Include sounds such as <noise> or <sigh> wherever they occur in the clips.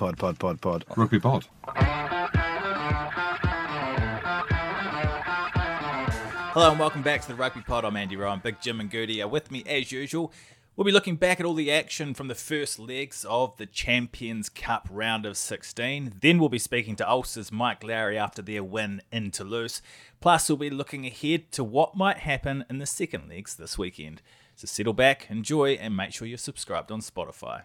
Pod, pod, pod, pod. Rugby pod. Hello and welcome back to the Rugby Pod. I'm Andy Rowan. Big Jim and Goody are with me as usual. We'll be looking back at all the action from the first legs of the Champions Cup round of 16. Then we'll be speaking to Ulster's Mike Lowry after their win in Toulouse. Plus, we'll be looking ahead to what might happen in the second legs this weekend. So settle back, enjoy, and make sure you're subscribed on Spotify.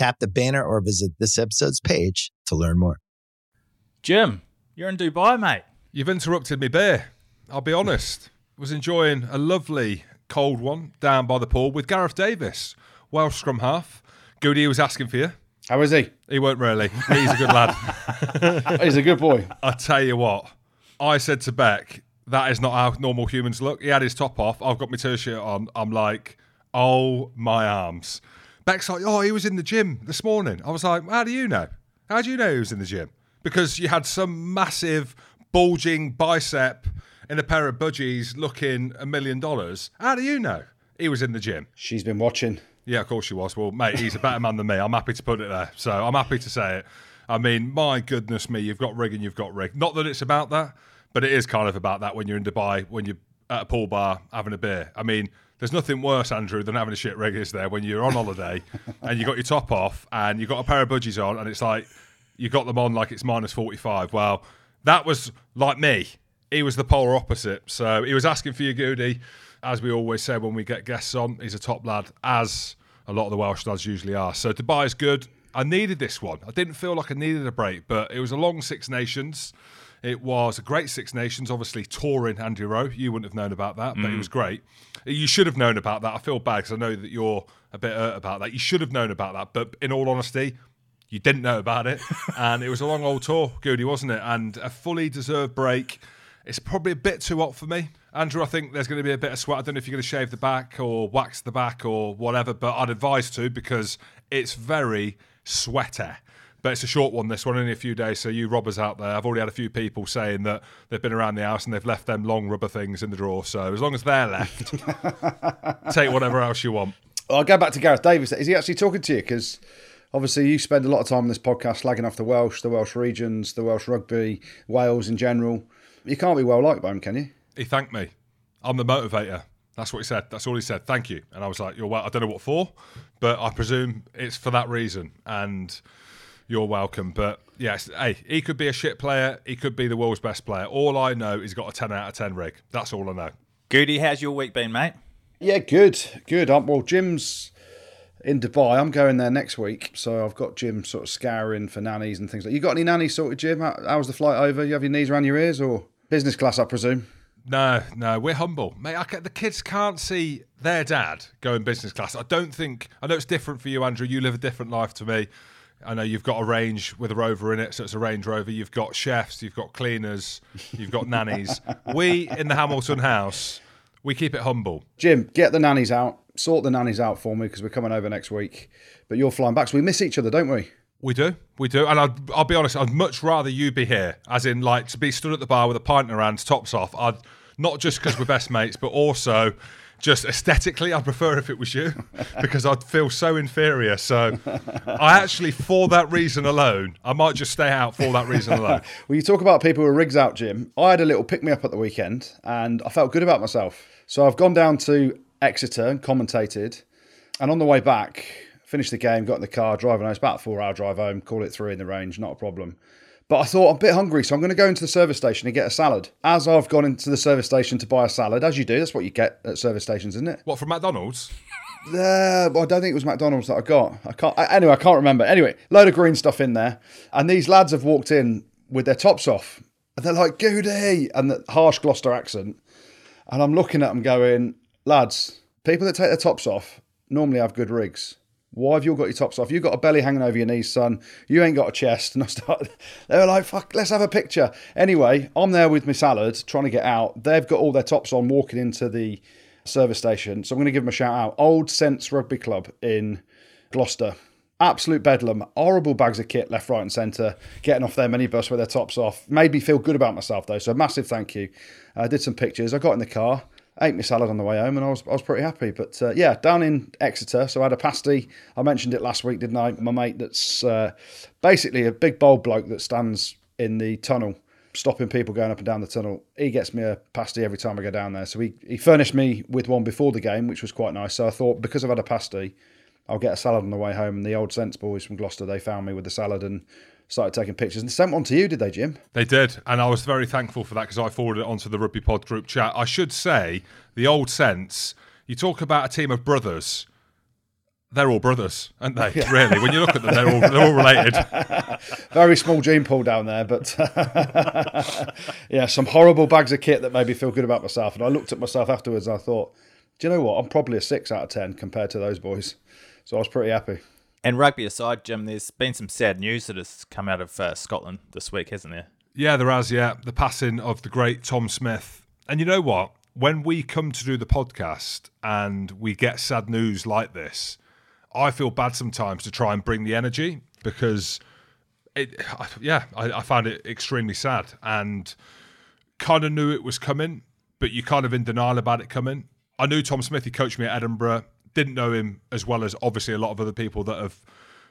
Tap the banner or visit this episode's page to learn more. Jim, you're in Dubai, mate. You've interrupted me, bear. I'll be honest. Was enjoying a lovely cold one down by the pool with Gareth Davies, Welsh scrum half. Goody was asking for you. How is he? He won't really. He's a good lad. <laughs> He's a good boy. I tell you what, I said to Beck, that is not how normal humans look. He had his top off. I've got my t-shirt on. I'm like, oh my arms. Beck's like, oh, he was in the gym this morning. I was like, how do you know? How do you know he was in the gym? Because you had some massive bulging bicep in a pair of budgies looking a million dollars. How do you know? He was in the gym. She's been watching. Yeah, of course she was. Well, mate, he's a better man than me. I'm happy to put it there. So I'm happy to say it. I mean, my goodness me, you've got rig and you've got rig. Not that it's about that, but it is kind of about that when you're in Dubai, when you're at a pool bar having a beer. I mean, there's nothing worse, Andrew, than having a shit rig, is there, when you're on holiday <laughs> and you got your top off and you got a pair of budgies on and it's like you got them on like it's minus 45. Well, that was like me he was the polar opposite. So he was asking for your goody, as we always say when we get guests on. He's a top lad, as a lot of the Welsh lads usually are. So Dubai is good. I needed this one. I didn't feel like I needed a break, but it was a long Six Nations. It was a great Six Nations, obviously touring Andy Rowe. You wouldn't have known about that, but mm. it was great. You should have known about that. I feel bad because I know that you're a bit hurt about that. You should have known about that, but in all honesty, you didn't know about it. <laughs> and it was a long old tour, Goody, wasn't it? And a fully deserved break. It's probably a bit too hot for me. Andrew, I think there's going to be a bit of sweat. I don't know if you're going to shave the back or wax the back or whatever, but I'd advise to because it's very sweaty. But it's a short one, this one, only a few days. So, you robbers out there, I've already had a few people saying that they've been around the house and they've left them long rubber things in the drawer. So, as long as they're left, <laughs> take whatever else you want. I'll go back to Gareth Davies. Is he actually talking to you? Because obviously you spend a lot of time on this podcast slagging off the Welsh, the Welsh regions, the Welsh rugby, Wales in general. You can't be well liked by him, can you? He thanked me. I'm the motivator. That's what he said. That's all he said. Thank you. And I was like, you're well. I don't know what for, but I presume it's for that reason. And you're welcome. But yes, hey, he could be a shit player. He could be the world's best player. All I know is he's got a 10 out of 10 rig. That's all I know. Goody, how's your week been, mate? Yeah, good. Good. Um, well, Jim's in Dubai. I'm going there next week, so I've got Jim sort of scouring for nannies and things like. You got any nannies sorted, Jim? How, how was the flight over? You have your knees around your ears, or business class, I presume? No, no, we're humble, mate. I, the kids can't see their dad going business class. I don't think. I know it's different for you, Andrew. You live a different life to me. I know you've got a range with a Rover in it, so it's a Range Rover. You've got chefs, you've got cleaners, you've got nannies. <laughs> we in the Hamilton house, we keep it humble. Jim, get the nannies out. Sort the nannies out for me because we're coming over next week. But you're flying back, so we miss each other, don't we? We do, we do, and I'd, I'll be honest. I'd much rather you be here, as in like to be stood at the bar with a pint in your hands, tops off. I'd not just because we're best mates, but also just aesthetically, I'd prefer if it was you <laughs> because I'd feel so inferior. So I actually, for that reason alone, I might just stay out for that reason alone. <laughs> well, you talk about people with rigs out, Jim. I had a little pick me up at the weekend and I felt good about myself. So I've gone down to Exeter and commentated. And on the way back, finished the game, got in the car, driving home. It's about a four hour drive home, call it three in the range, not a problem. But I thought I'm a bit hungry, so I'm going to go into the service station and get a salad. As I've gone into the service station to buy a salad, as you do, that's what you get at service stations, isn't it? What from McDonald's? Uh, well, I don't think it was McDonald's that I got. I can't. I, anyway, I can't remember. Anyway, load of green stuff in there, and these lads have walked in with their tops off, and they're like "Goody" and the harsh Gloucester accent, and I'm looking at them going, "Lads, people that take their tops off normally have good rigs. Why have you all got your tops off? You've got a belly hanging over your knees, son. You ain't got a chest. <laughs> And I started, they were like, fuck, let's have a picture. Anyway, I'm there with my salad, trying to get out. They've got all their tops on, walking into the service station. So I'm going to give them a shout out. Old Sense Rugby Club in Gloucester. Absolute bedlam. Horrible bags of kit left, right, and centre. Getting off their minibus with their tops off. Made me feel good about myself, though. So massive thank you. I did some pictures. I got in the car ate my salad on the way home, and I was I was pretty happy. But uh, yeah, down in Exeter, so I had a pasty. I mentioned it last week, didn't I? My mate, that's uh, basically a big bold bloke that stands in the tunnel, stopping people going up and down the tunnel. He gets me a pasty every time I go down there. So he he furnished me with one before the game, which was quite nice. So I thought because I've had a pasty. I'll get a salad on the way home. And the old Sense boys from Gloucester, they found me with the salad and started taking pictures and sent one to you, did they, Jim? They did, and I was very thankful for that because I forwarded it onto the Rugby Pod group chat. I should say, the old sense. You talk about a team of brothers. They're all brothers, aren't they? Really, when you look at them, they're all they're all related. <laughs> Very small gene pool down there, but <laughs> yeah, some horrible bags of kit that made me feel good about myself. And I looked at myself afterwards, and I thought, do you know what? I'm probably a six out of ten compared to those boys. So I was pretty happy. And rugby aside, Jim, there's been some sad news that has come out of uh, Scotland this week, hasn't there? Yeah, there has. Yeah, the passing of the great Tom Smith. And you know what? When we come to do the podcast and we get sad news like this, I feel bad sometimes to try and bring the energy because it, yeah, I, I it extremely sad and kind of knew it was coming, but you're kind of in denial about it coming. I knew Tom Smith. He coached me at Edinburgh didn't know him as well as obviously a lot of other people that have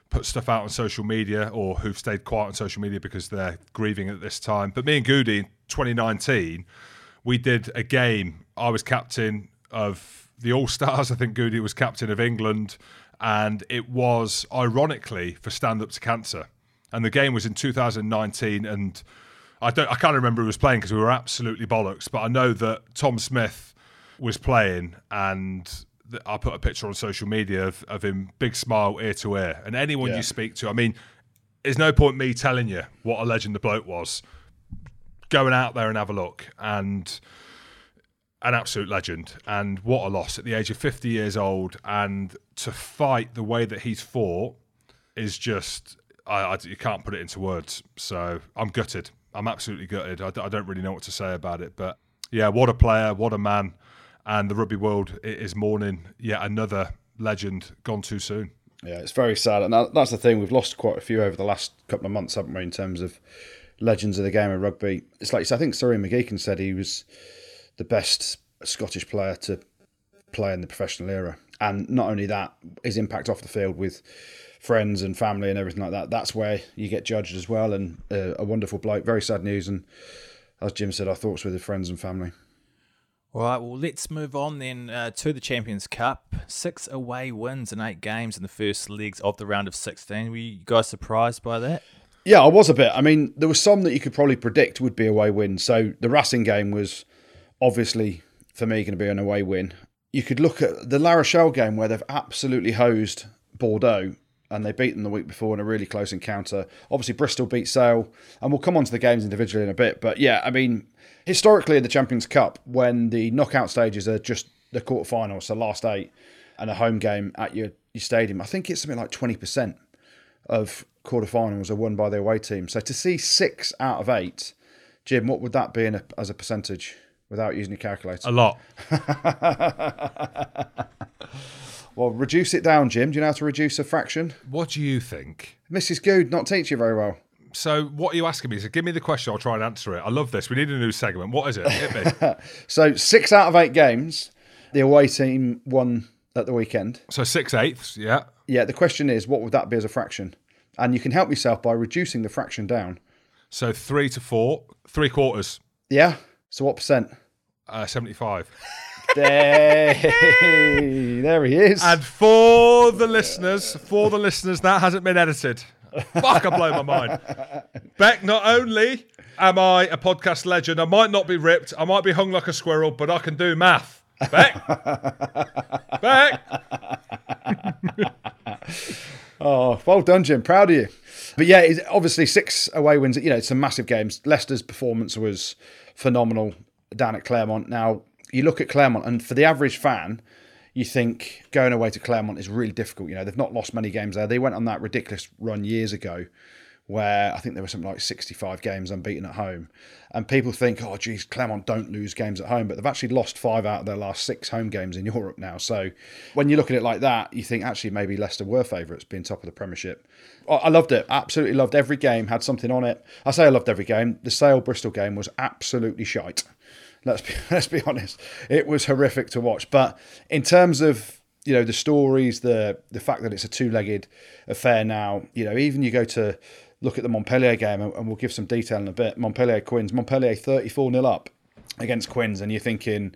put stuff out on social media or who've stayed quiet on social media because they're grieving at this time. But me and Goody in 2019, we did a game. I was captain of the All Stars. <laughs> I think Goody was captain of England. And it was ironically for Stand Up to Cancer. And the game was in 2019. And I don't, I can't remember who was playing because we were absolutely bollocks. But I know that Tom Smith was playing and I put a picture on social media of, of him, big smile, ear to ear. And anyone yeah. you speak to, I mean, there's no point me telling you what a legend the bloke was. Going out there and have a look, and an absolute legend. And what a loss at the age of 50 years old. And to fight the way that he's fought is just, I, I you can't put it into words. So I'm gutted. I'm absolutely gutted. I, I don't really know what to say about it. But yeah, what a player, what a man and the rugby world is mourning yet another legend gone too soon. Yeah, it's very sad, and that's the thing. We've lost quite a few over the last couple of months, haven't we? In terms of legends of the game of rugby, it's like I think Sir Ian McGeechan said he was the best Scottish player to play in the professional era, and not only that, his impact off the field with friends and family and everything like that. That's where you get judged as well, and uh, a wonderful bloke. Very sad news, and as Jim said, our thoughts with his friends and family. All right, well, let's move on then uh, to the Champions Cup. Six away wins in eight games in the first legs of the round of 16. Were you guys surprised by that? Yeah, I was a bit. I mean, there were some that you could probably predict would be away wins. So the Racing game was obviously, for me, going to be an away win. You could look at the La Rochelle game where they've absolutely hosed Bordeaux and they beat them the week before in a really close encounter. Obviously, Bristol beat Sale, and we'll come on to the games individually in a bit. But yeah, I mean, historically in the Champions Cup, when the knockout stages are just the quarterfinals, so last eight, and a home game at your, your stadium, I think it's something like 20% of quarterfinals are won by the away team. So to see six out of eight, Jim, what would that be a, as a percentage without using a calculator? A lot. <laughs> well, reduce it down, Jim. Do you know how to reduce a fraction? What do you think? Mrs. Good not teach you very well. So, what are you asking me? So, give me the question. I'll try and answer it. I love this. We need a new segment. What is it? Hit me. <laughs> so, six out of eight games, the away team won at the weekend. So, six eighths, yeah. Yeah. The question is, what would that be as a fraction? And you can help yourself by reducing the fraction down. So, three to four, three quarters. Yeah. So, what percent? Uh, 75. <laughs> Hey, there he is. And for the listeners, for the listeners, that hasn't been edited. Fuck, I blow my mind. Beck, not only am I a podcast legend, I might not be ripped, I might be hung like a squirrel, but I can do math. Beck, <laughs> Beck. Oh, well done, Jim. Proud of you. But yeah, it's obviously six away wins. You know, some massive games. Leicester's performance was phenomenal down at Clermont. Now, you look at Clermont, and for the average fan, you think going away to Clermont is really difficult. You know, they've not lost many games there. They went on that ridiculous run years ago where I think there were something like 65 games unbeaten at home. And people think, oh, geez, Clermont don't lose games at home, but they've actually lost five out of their last six home games in <laughs> Europe now. So when you look at it like that, you think actually maybe Leicester were favourites being top of the Premiership. I loved it. Absolutely loved every game, had something on it. I say I loved every game. The Sale Bristol game was absolutely shite. Let's be, <laughs> let's be honest. It was horrific to watch. But in terms of you know the stories, the the fact that it's a two legged affair now, you know, even you go to look at the Montpellier game, and we'll give some detail in a bit. Montpellier Quins, Montpellier 34 0 up against Quins, and you're thinking,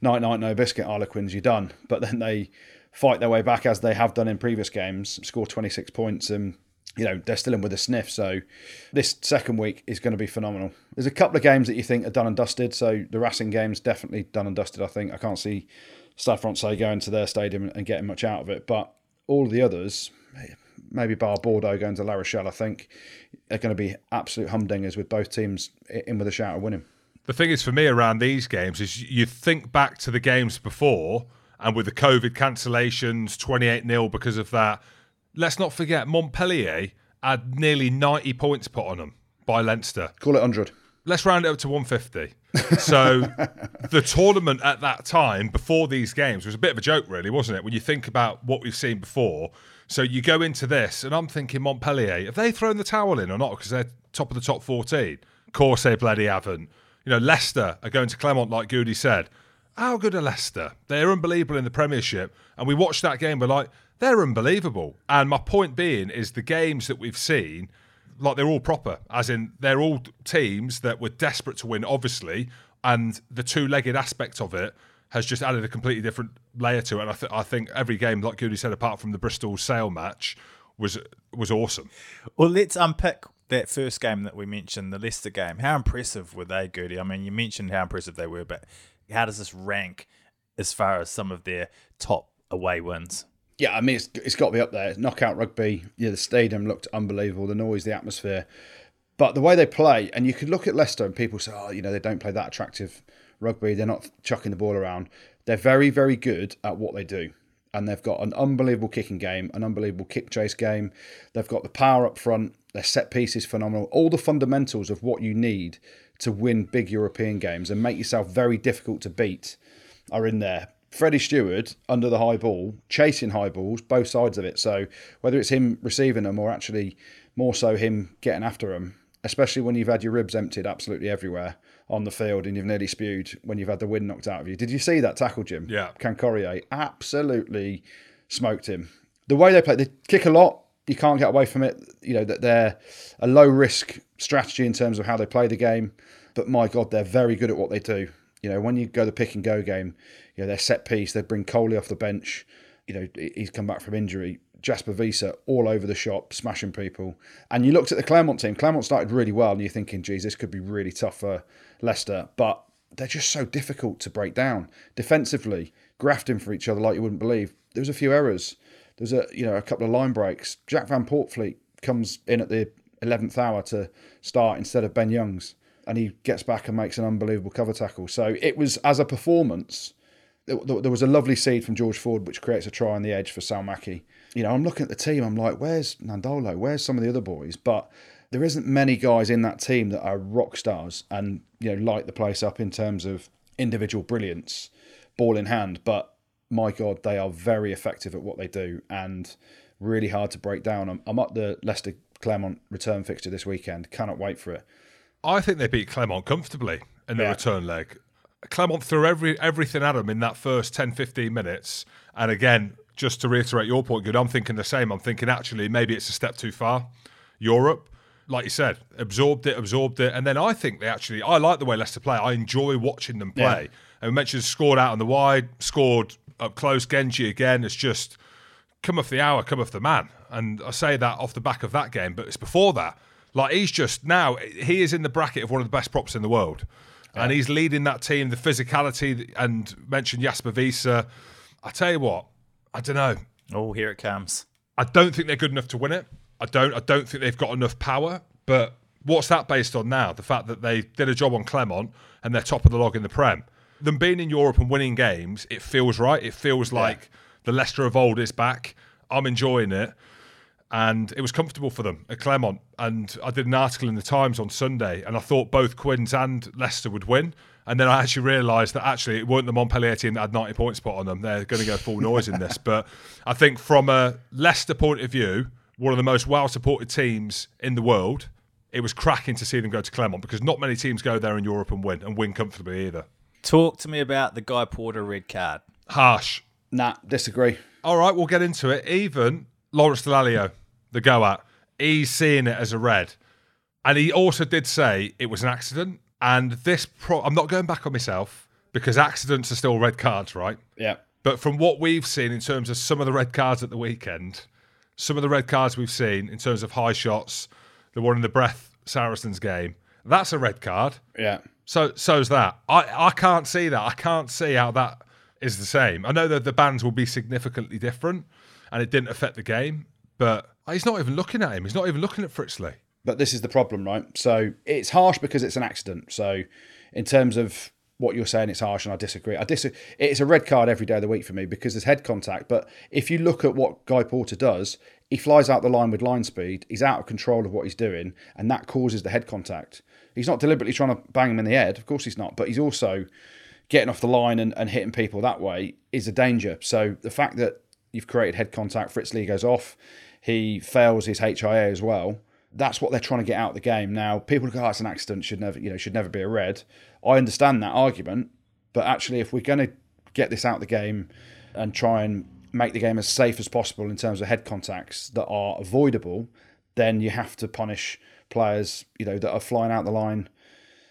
night, night, no biscuit, Harlequins, you're done. But then they fight their way back as they have done in previous games, score 26 points, and you know they're still in with a sniff. So this second week is going to be phenomenal. There's a couple of games that you think are done and dusted. So the Racing game's definitely done and dusted. I think I can't see Stade Francais going to their stadium and getting much out of it, but all the others, maybe bar Bordeaux going to La Rochelle, I think are going to be absolute humdingers with both teams in with a shout of winning. The thing is for me around these games is you think back to the games before and with the COVID cancellations, 28 0 because of that. Let's not forget Montpellier had nearly 90 points put on them by Leinster. Call it 100. Let's round it up to 150. So <laughs> the tournament at that time, before these games, was a bit of a joke, really, wasn't it? When you think about what we've seen before, so you go into this, and I'm thinking Montpellier, have they thrown the towel in or not? Because they're top of the top 14. Of course, they bloody haven't. You know, Leicester are going to Clermont, like Goody said. How good are Leicester? They're unbelievable in the Premiership. And we watched that game, we're like, they're unbelievable. And my point being is the games that we've seen, like they're all proper, as in they're all teams that were desperate to win, obviously, and the two legged aspect of it has just added a completely different layer to it. And I, th- I think every game, like Goody said, apart from the Bristol Sale match, was was awesome. Well, let's unpick that first game that we mentioned, the Leicester game. How impressive were they, Goody? I mean, you mentioned how impressive they were, but how does this rank as far as some of their top away wins? Yeah, I mean, it's, it's got to be up there. Knockout rugby. Yeah, the stadium looked unbelievable. The noise, the atmosphere. But the way they play, and you could look at Leicester and people say, oh, you know, they don't play that attractive rugby. They're not chucking the ball around. They're very, very good at what they do. And they've got an unbelievable kicking game, an unbelievable kick chase game. They've got the power up front. Their set piece is phenomenal. All the fundamentals of what you need to win big European games and make yourself very difficult to beat are in there. Freddie Steward under the high ball, chasing high balls, both sides of it. So whether it's him receiving them or actually more so him getting after them, especially when you've had your ribs emptied absolutely everywhere, on the field and you've nearly spewed when you've had the wind knocked out of you. Did you see that tackle, Jim? Yeah. Cancoriet absolutely smoked him. The way they play, they kick a lot. You can't get away from it. You know that they're a low risk strategy in terms of how they play the game. But my God, they're very good at what they do. You know, when you go the pick and go game, you know, their set piece, they bring Coley off the bench. You know, he's come back from injury. Jasper Wiese all over the shop, smashing people. And you looked at the Clermont team. Clermont started really well, and you're thinking, geez, this could be really tough for Leicester. But they're just so difficult to break down defensively, grafting for each other like you wouldn't believe. There was a few errors. There's a you know a couple of line breaks. Jack van Poortvliet comes in at the 11th hour to start instead of Ben Youngs, and he gets back and makes an unbelievable cover tackle. So it was as a performance. There was a lovely seed from George Ford, which creates a try on the edge for Salmaki you know, I'm looking at the team. I'm like, where's Nadolo? Where's some of the other boys? But there isn't many guys in that team that are rock stars and you know light the place up in terms of individual brilliance, ball in hand. But my God, they are very effective at what they do and really hard to break down. I'm, I'm at the Leicester Clermont return fixture this weekend. Cannot wait for it. I think they beat Clermont comfortably in the yeah. return leg. Clermont threw every everything at them in that first 10, 15 minutes. And again, just to reiterate your point, good, I'm thinking the same. I'm thinking actually maybe it's a step too far. Europe, like you said, absorbed it, absorbed it, and then I think they actually. I like the way Leicester play. I enjoy watching them play. Yeah. And we mentioned scored out on the wide, scored up close. Genge again. It's just come off the hour, come off the man. And I say that off the back of that game, but it's before that. Like he's just now he is in the bracket of one of the best props in the world, and he's leading that team. The physicality and mentioned Jasper Wiese. I tell you what, I don't know. Oh, here it comes. I don't think they're good enough to win it. I don't. I don't think they've got enough power. But what's that based on now? The fact that they did a job on Clermont and they're top of the log in the Prem. Them being in Europe and winning games, it feels right. It feels like the Leicester of old is back. I'm enjoying it, and it was comfortable for them at Clermont. And I did an article in the Times on Sunday, and I thought both Quins and Leicester would win. And then I actually realised that actually it weren't the Montpellier team that had 90 points put on them. They're going to go full noise in this. But I think from a Leicester point of view, one of the most well supported teams in the world, it was cracking to see them go to Clermont because not many teams go there in Europe and win and win comfortably either. Talk to me about the Guy Porter red card. Harsh. Nah, disagree. All right, we'll get into it. Even Lawrence Dallaglio, the go at, he's seeing it as a red. And he also did say it was an accident. And this, pro- I'm not going back on myself because accidents are still red cards, right? Yeah. But from what we've seen in terms of some of the red cards at the weekend, some of the red cards we've seen in terms of high shots, the one in the Breath Saracens game, that's a red card. Yeah. So so's that. I, I can't see that. I can't see how that is the same. I know that the bans will be significantly different and it didn't affect the game, but he's not even looking at him. He's not even looking at Fritz Lee. But this is the problem, right? So it's harsh because it's an accident. So in terms of what you're saying, it's harsh, and I disagree. I disagree. It's a red card every day of the week for me because there's head contact. But if you look at what Guy Porter does, he flies out the line with line speed. He's out of control of what he's doing, and that causes the head contact. He's not deliberately trying to bang him in the head, of course he's not. But he's also getting off the line and, and hitting people that way is a danger. So the fact that you've created head contact, Fritz Lee goes off, he fails his HIA as well. That's what they're trying to get out of the game. Now, people go, oh, it's an accident, should never, you know, should never be a red. I understand that argument, but actually, if we're going to get this out of the game and try and make the game as safe as possible in terms of head contacts that are avoidable, then you have to punish players, you know, that are flying out the line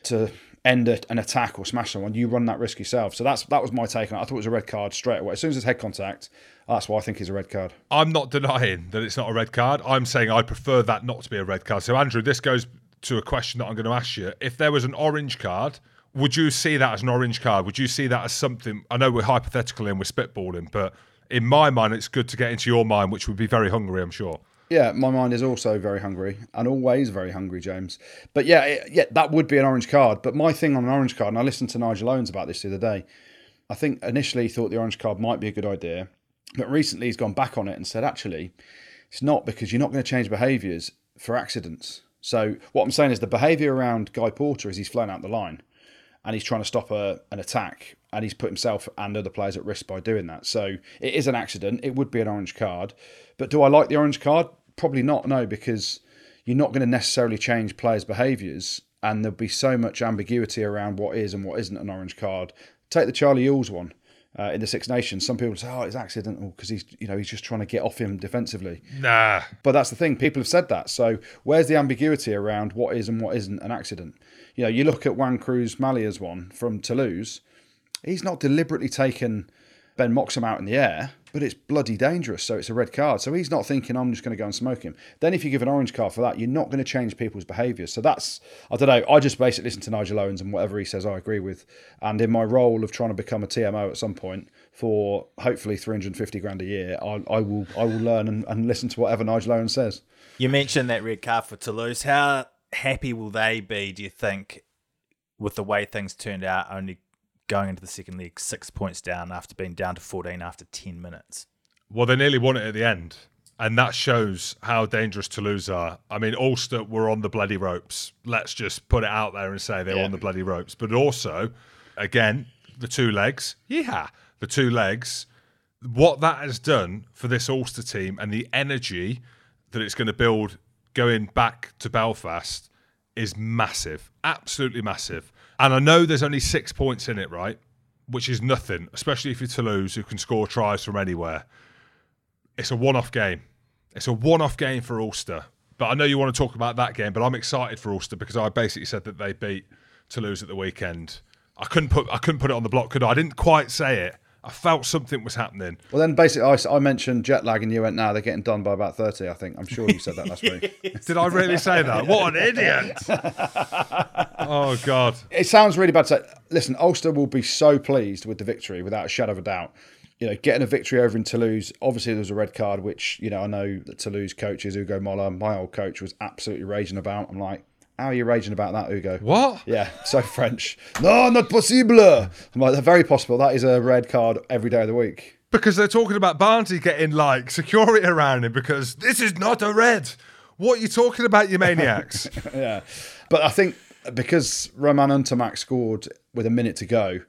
to end a, an attack or smash someone. You run that risk yourself. So that's that was my take on it. I thought it was a red card straight away. As soon as it's head contact, that's why I think it's a red card. I'm not denying that it's not a red card. I'm saying I prefer that not to be a red card. So, Andrew, this goes to a question that I'm going to ask you. If there was an orange card, would you see that as an orange card? Would you see that as something? I know we're hypothetical and we're spitballing, but in my mind, it's good to get into your mind, which would be very hungry, I'm sure. Yeah, my mind is also very hungry and always very hungry, James. But yeah, it, yeah, that would be an orange card. But my thing on an orange card, and I listened to Nigel Owens about this the other day. I think initially he thought the orange card might be a good idea, but recently he's gone back on it and said actually it's not because you're not going to change behaviours for accidents. So what I'm saying is the behaviour around Guy Porter is he's flown out the line and he's trying to stop a, an attack and he's put himself and other players at risk by doing that. So it is an accident. It would be an orange card. But do I like the orange card? Probably not, no, because you're not going to necessarily change players' behaviours and there'll be so much ambiguity around what is and what isn't an orange card. Take the Charlie Ewels one. Uh, in the Six Nations, some people say, "Oh, it's accidental because he's, you know, he's just trying to get off him defensively." Nah. But that's the thing; people have said that. So where's the ambiguity around what is and what isn't an accident? You know, you look at Juan Cruz Mallia's one from Toulouse. He's not deliberately taken Ben Moxham out in the air, but it's bloody dangerous. So it's a red card. So he's not thinking I'm just going to go and smoke him. Then if you give an orange card for that, you're not going to change people's behaviour. So that's I don't know. I just basically listen to Nigel Owens and whatever he says, I agree with. And in my role of trying to become a TMO at some point for hopefully 350 grand a year, I, I will I will learn and, and listen to whatever Nigel Owens says. You mentioned that red card for Toulouse. How happy will they be, do you think, with the way things turned out, only going into the second leg six points down after being down to 14 after 10 minutes? Well, they nearly won it at the end. And that shows how dangerous Toulouse are. I mean, Ulster were on the bloody ropes. Let's just put it out there and say they were Yeah. on the bloody ropes. But also, again, the two legs. Yeah, the two legs. What that has done for this Ulster team and the energy that it's going to build going back to Belfast is massive. Absolutely massive. And I know there's only six points in it, right? Which is nothing, especially if you're Toulouse, who can score tries from anywhere it's a one-off game. It's a one-off game for Ulster. But I know you want to talk about that game, but I'm excited for Ulster because I basically said that they beat Toulouse at the weekend. I couldn't put I couldn't put it on the block, could I? I didn't quite say it. I felt something was happening. Well, then basically, I, I mentioned jet lag, and you went, "Now nah, they're getting done by about 30, I think. I'm sure you said that last week. <laughs> Did I really say that? What an idiot! <laughs> oh God! It sounds really bad to say. Listen, Ulster will be so pleased with the victory, without a shadow of a doubt. You know, getting a victory over in Toulouse. Obviously, there was a red card, which you know I know that Toulouse coach is Ugo Mola. My old coach was absolutely raging about. I'm like, how are you raging about that, Ugo? What? Yeah, so French. no, not possible. I'm like, very possible. That is a red card every day of the week. Because they're talking about Barnsley getting like security around him because this is not a red. What are you talking about, you maniacs? <laughs> yeah. But I think because Romain Ntamack scored with a minute to go,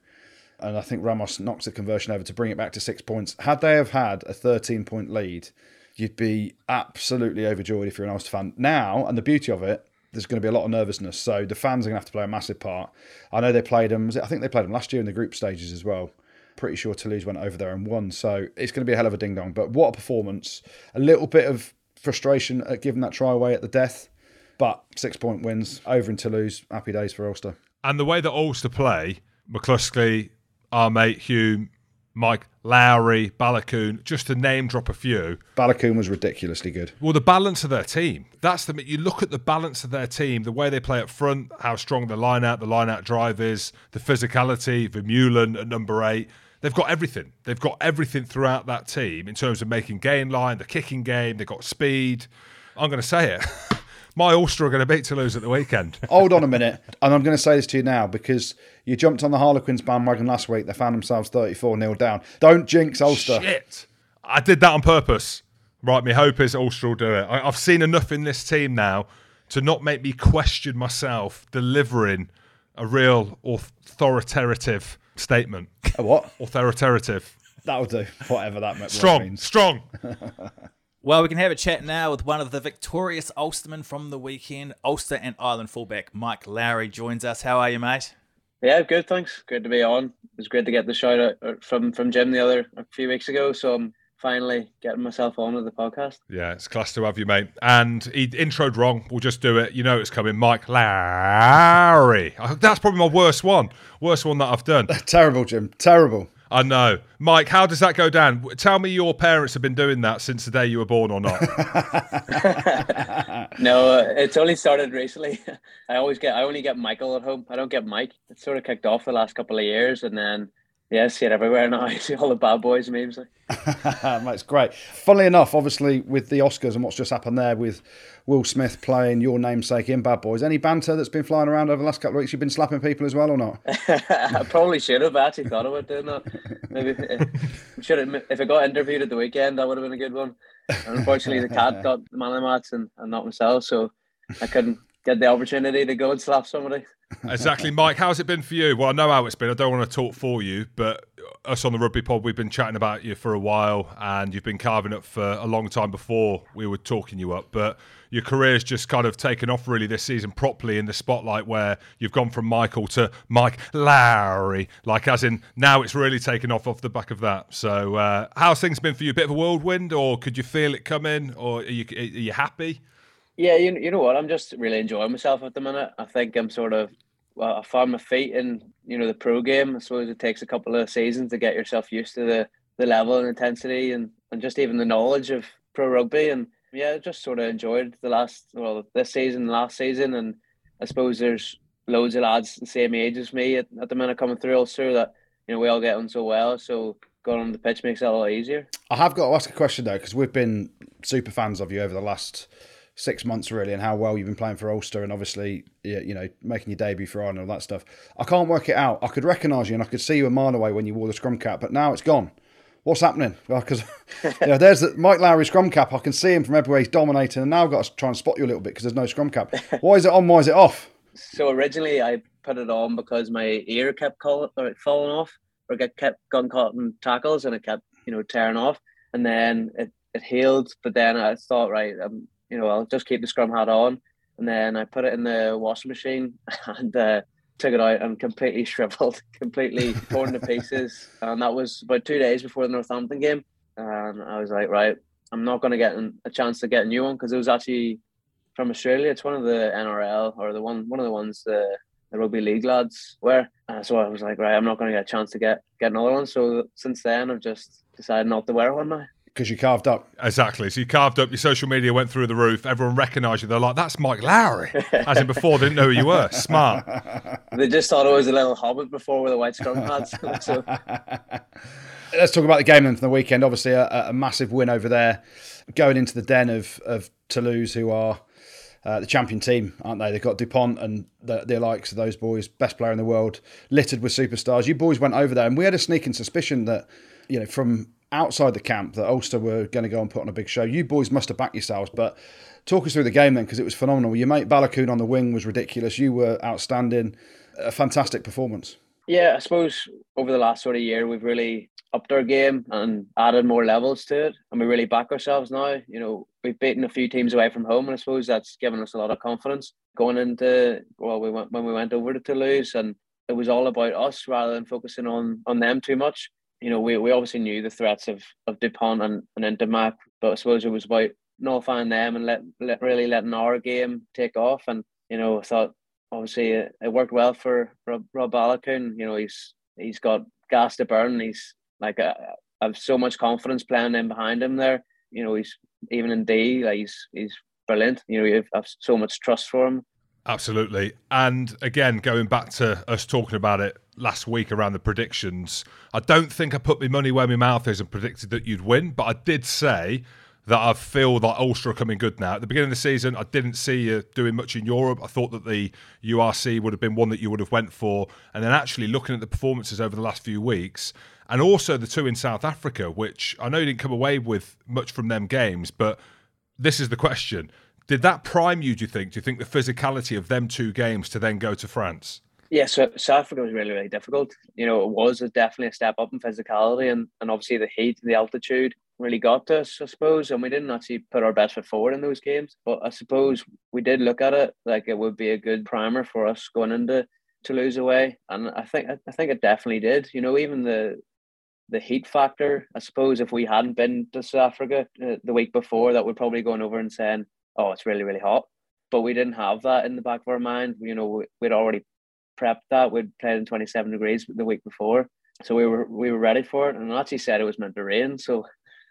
and I think Ramos knocks the conversion over to bring it back to six points. Had they have had a 13 point lead, you'd be absolutely overjoyed if you're an Ulster fan. Now, and the beauty of it, there's going to be a lot of nervousness. So the fans are going to have to play a massive part. I know they played them. I think they played them last year in the group stages as well. Pretty sure Toulouse went over there and won. So it's going to be a hell of a ding dong. But what a performance! A little bit of frustration at giving that try away at the death, but six point wins over in Toulouse. Happy days for Ulster. And the way that Ulster play, McCloskey, our mate Hume, Mike Lowry, Baloucoune, just to name drop a few. Baloucoune was ridiculously good. Well, the balance of their team. That's the you look at the balance of their team, the way they play up front, how strong the line out, the line out drive is, the physicality, Vermeulen at number eight. They've got everything. They've got everything throughout that team in terms of making game line, the kicking game, they've got speed. I'm going to say it. <laughs> My Ulster are going to beat Toulouse at the weekend. <laughs> Hold on a minute. And I'm going to say this to you now because you jumped on the Harlequins bandwagon last week. They found themselves 34 0 down. Don't jinx Ulster. Shit. I did that on purpose. Right, my hope is Ulster will do it. I, have seen enough in this team now to not make me question myself delivering a real authoritative statement. A what? <laughs> Authoritative. That'll do. Whatever that means. Strong. Strong. <laughs> Well, we can have a chat now with one of the victorious Ulstermen from the weekend. Ulster and Ireland fullback Mike Lowry joins us. How are you, mate? Yeah, good. Thanks. Good to be on. It was great to get the shout out uh, from from Jim the other a few weeks ago. So I'm finally getting myself on with the podcast. Yeah, it's class to have you, mate. And he introed wrong. We'll just do it. You know it's coming. Mike Lowry. That's probably my worst one. Worst one that I've done. <laughs> Terrible, Jim. Terrible. I know. Mike, how does that go down? Tell me your parents have been doing that since the day you were born or not. <laughs> no, uh, it's only started recently. <laughs> I always get, I only get Michael at home. I don't get Mike. It's sort of kicked off the last couple of years. And then yeah, see it everywhere now. I see all the bad boys memes. That's <laughs> great. Funnily enough, obviously with the Oscars and what's just happened there with Will Smith playing your namesake in Bad Boys, any banter that's been flying around over the last couple of weeks? You've been slapping people as well or not? <laughs> I probably should have. I actually thought about doing that. Maybe should have, if I got interviewed at the weekend, that would have been a good one. And unfortunately, the cat <laughs> got the man of the match and, and not myself, so I couldn't get the opportunity to go and slap somebody <laughs> exactly, Mike. How's it been for you? Well, I know how it's been. I don't want to talk for you, but us on the Rugby Pod, we've been chatting about you for a while, and you've been carving up for a long time before we were talking you up. But your career's just kind of taken off really this season properly in the spotlight, where you've gone from Michael to Mike Lowry, like as in now it's really taken off off the back of that. So, uh, how's things been for you? A bit of a whirlwind, or could you feel it coming, or are you, are you happy? Yeah, you, you know what? I'm just really enjoying myself at the minute. I think I'm sort of well, I found my feet in you know the pro game. I suppose it takes a couple of seasons to get yourself used to the the level and intensity and and just even the knowledge of pro rugby. And yeah, just sort of enjoyed the last well this season, last season, and I suppose there's loads of lads the same age as me at, at the minute coming through Ulster that you know we all get on so well. So going on the pitch makes it a lot easier. I have got to ask a question though because we've been super fans of you over the last six months really and how well you've been playing for Ulster and obviously you know making your debut for Ireland and all that stuff. I can't work it out. I could recognise you and I could see you a mile away when you wore the scrum cap, but now it's gone. What's happening? <laughs> Because you know, there's the Mike Lowry scrum cap. I can see him from everywhere. He's dominating, and now I've got to try and spot you a little bit because there's no scrum cap. <laughs> Why is it on? Why is it off? So originally I put it on because my ear kept uh, falling off, or get kept gun caught in tackles, and it kept you know tearing off, and then it, it healed. But then I thought, right, I'm you know, I'll just keep the scrum hat on. And then I put it in the washing machine <laughs> and uh, took it out and completely <laughs> shriveled, completely torn to pieces. And that was about two days before the Northampton game. And I was like, right, I'm not going to get a chance to get a new one because it was actually from Australia. It's one of the NRL or the one one of the ones the the rugby league lads wear. Uh, so I was like, right, I'm not going to get a chance to get get another one. So since then, I've just decided not to wear one now. Because you carved up. Exactly. So you carved up, your social media went through the roof, everyone recognised you. They're like, that's Mike Lowry. As in before, they didn't know who you were. Smart. <laughs> They just thought I was a little hobbit before with a white scrum pads. <laughs> so <laughs> Let's talk about the game then from the weekend. Obviously, a, a massive win over there, going into the den of, of Toulouse, who are uh, the champion team, aren't they? They've got Dupont and the, the likes of those boys, best player in the world, littered with superstars. You boys went over there, and we had a sneaking suspicion that, you know, from outside the camp, that Ulster were going to go and put on a big show. You boys must have backed yourselves, but talk us through the game then, because it was phenomenal. Your mate Baloucoune on the wing was ridiculous. You were outstanding. A fantastic performance. yeah, I suppose over the last sort of year, we've really upped our game and added more levels to it, and we really back ourselves now. You know, we've beaten a few teams away from home, and I suppose that's given us a lot of confidence going into well, we went when we went over to Toulouse, and it was all about us rather than focusing on on them too much. You know, we, we obviously knew the threats of of Dupont and and Ntamack, but I suppose it was about nullifying them and let, let really letting our game take off. And you know, I thought obviously it, it worked well for Rob, Rob Baloucoune. You know, he's he's got gas to burn. He's like uh, I have so much confidence playing in behind him there. You know, he's even in D, like he's he's brilliant. You know, you have so much trust for him. Absolutely. And again, going back to us talking about it last week around the predictions, I don't think I put my money where my mouth is and predicted that you'd win, but I did say that I feel that Ulster are coming good now. At the beginning of the season, I didn't see you doing much in Europe. I thought that the URC would have been one that you would have went for. And then actually looking at the performances over the last few weeks, and also the two in South Africa, which I know you didn't come away with much from them games, but this is the question. Did that prime you, do you think? Do you think the physicality of them two games to then go to France? Yeah, so South Africa was really, really difficult. You know, it was definitely a step up in physicality and, and obviously the heat the altitude really got to us, I suppose. And we didn't actually put our best foot forward in those games. But I suppose we did look at it like it would be a good primer for us going into Toulouse away. And I think I think it definitely did. You know, even the the heat factor, I suppose if we hadn't been to South Africa uh, the week before, that would probably going over and saying, oh, it's really, really hot. But we didn't have that in the back of our mind. You know, we, we'd already prepped that. We'd played in 27 degrees the week before. So we were we were ready for it. And I actually said it was meant to rain. So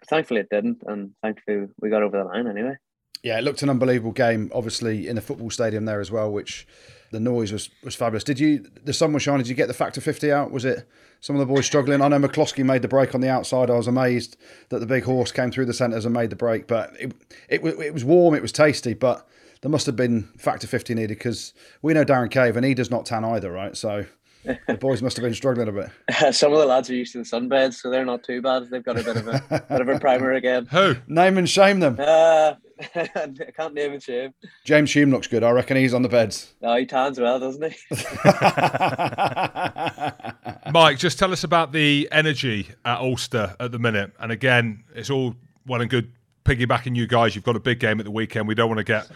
thankfully it didn't. And thankfully we got over the line anyway. Yeah, it looked an unbelievable game, obviously, in the football stadium there as well, which the noise was, was fabulous. Did you, the sun was shining, did you get the factor 50 out? Was it some of the boys struggling? I know McCloskey made the break on the outside. I was amazed that the big horse came through the centres and made the break, but it, it, it was warm, it was tasty, but there must have been factor 50 needed because we know Darren Cave and he does not tan either, right? So the boys must have been struggling a bit. <laughs> Some of the lads are used to the sunbeds, so they're not too bad. They've got a bit of a bit of a primer again. Who? Name and shame them. Uh, <laughs> I can't name and shame. James Hume looks good. I reckon he's on the beds. No, he tans well, doesn't he? <laughs> Mike, just tell us about the energy at Ulster at the minute. And again, it's all well and good piggybacking you guys. You've got a big game at the weekend. We don't want to get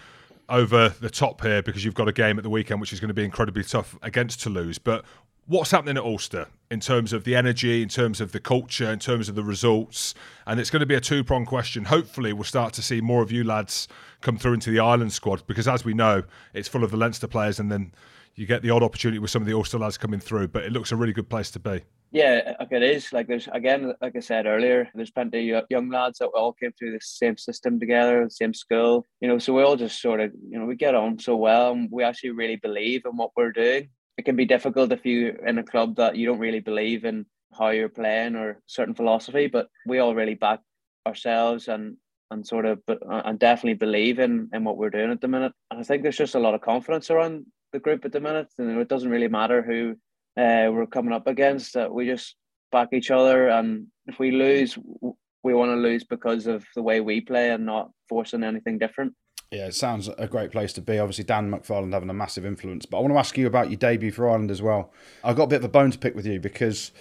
over the top here because you've got a game at the weekend which is going to be incredibly tough against Toulouse. But what's happening at Ulster in terms of the energy, in terms of the culture, in terms of the results? And it's going to be a two prong question. Hopefully, we'll start to see more of you lads come through into the Ireland squad because, as we know, it's full of the Leinster players, and then you get the odd opportunity with some of the Ulster lads coming through. But it looks a really good place to be. Yeah, like it is. Like there's again, like I said earlier, there's plenty of young lads that all came through the same system together, the same school. You know, so we all just sort of, you know, we get on so well, and we actually really believe in what we're doing. It can be difficult if you're in a club that you don't really believe in how you're playing or certain philosophy, but we all really back ourselves and and sort of uh, and definitely believe in in what we're doing at the minute. And I think there's just a lot of confidence around the group at the minute, and it doesn't really matter who uh, we're coming up against. That we just back each other, and if we lose, we want to lose because of the way we play and not forcing anything different. Yeah, it sounds a great place to be. Obviously, Dan McFarland having a massive influence. But I want to ask you about your debut for Ireland as well. I've got a bit of a bone to pick with you because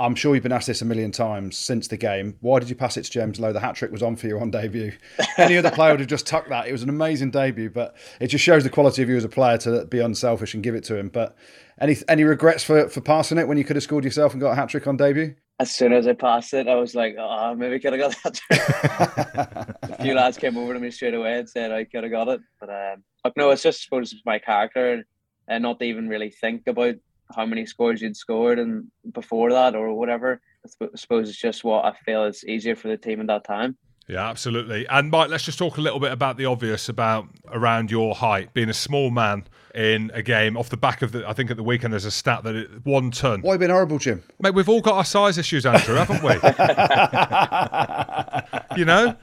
I'm sure you've been asked this a million times since the game. Why did you pass it to James Lowe? The hat trick was on for you on debut. <laughs> Any other player would have just tucked that. It was an amazing debut, but it just shows the quality of you as a player to be unselfish and give it to him. But any any regrets for, for passing it when you could have scored yourself and got a hat trick on debut? as soon as I passed it, I was like, oh, maybe could have got that. <laughs> a few lads came over to me straight away and said I could have got it. But um, no, it's just I suppose it's my character and not to even really think about how many scores you'd scored and before that or whatever. I suppose it's just what I feel is easier for the team at that time. Yeah, absolutely. And Mike, let's just talk a little bit about the obvious about around your height, being a small man in a game. Off the back of the, I think at the weekend there's a stat that it, one ton. Why have you been horrible, Jim? Mate, we've all got our size issues, Andrew, haven't we? <laughs> you know,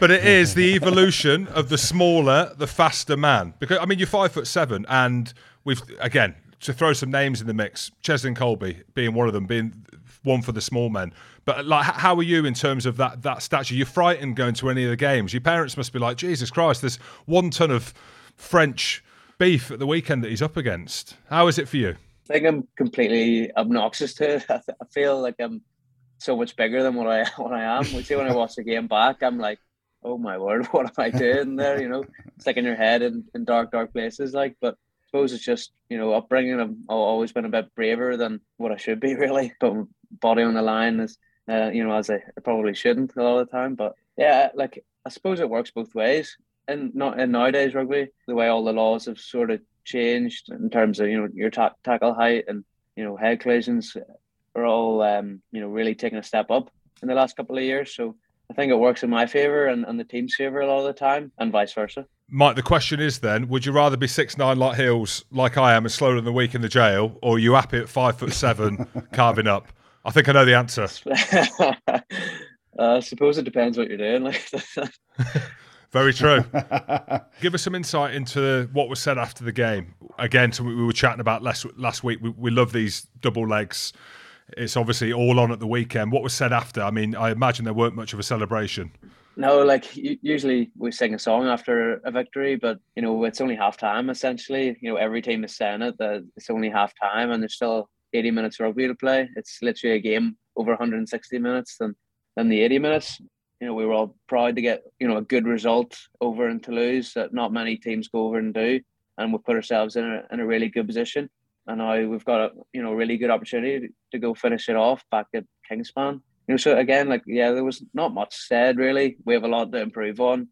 but it is the evolution of the smaller, the faster man. Because I mean, you're five foot seven, and we've again to throw some names in the mix. Cheslin Kolbe being one of them, being one for the small men. But like, how are you in terms of that that stature? You're frightened going to any of the games. Your parents must be like, Jesus Christ, there's one ton of French beef at the weekend that he's up against. How is it for you? I think I'm completely obnoxious to it. <laughs> I, feel like I'm so much bigger than what I <laughs> what I am. We see when I watch the game back, I'm like, oh my word, <laughs> what am I doing there? You know, it's like in your head in, in dark, dark places. Like, but I suppose it's just you know upbringing. I've always been a bit braver than what I should be, really. But body on the line is uh, you know, as I probably shouldn't a lot of the time. But yeah, like I suppose it works both ways. And not in nowadays rugby, the way all the laws have sort of changed in terms of you know your ta- tackle height and you know head collisions are all um, you know really taking a step up in the last couple of years. So I think it works in my favour and, and the team's favour a lot of the time, and vice versa. Mike, the question is then: Would you rather be six nine like Hills, like I am, and slower than the week in the jail, or are you happy at five foot seven, <laughs> carving up? I think I know the answer. <laughs> uh, I suppose it depends what you're doing. Like, <laughs> very true. <laughs> Give us some insight into what was said after the game. Again, so we were chatting about last last week. We, we love these double legs. It's obviously all on at the weekend. What was said after? I mean, I imagine there weren't much of a celebration. No, like usually we sing a song after a victory, but you know it's only half time essentially. You know every team is saying it that it's only half time, and there's still 80 minutes rugby to play. It's literally a game over 160 minutes than than the 80 minutes. You know, we were all proud to get you know a good result over in Toulouse that not many teams go over and do, and we put ourselves in a in a really good position. And now we've got a you know really good opportunity to go finish it off back at Kingspan. You know, so again, like yeah, there was not much said really. We have a lot to improve on.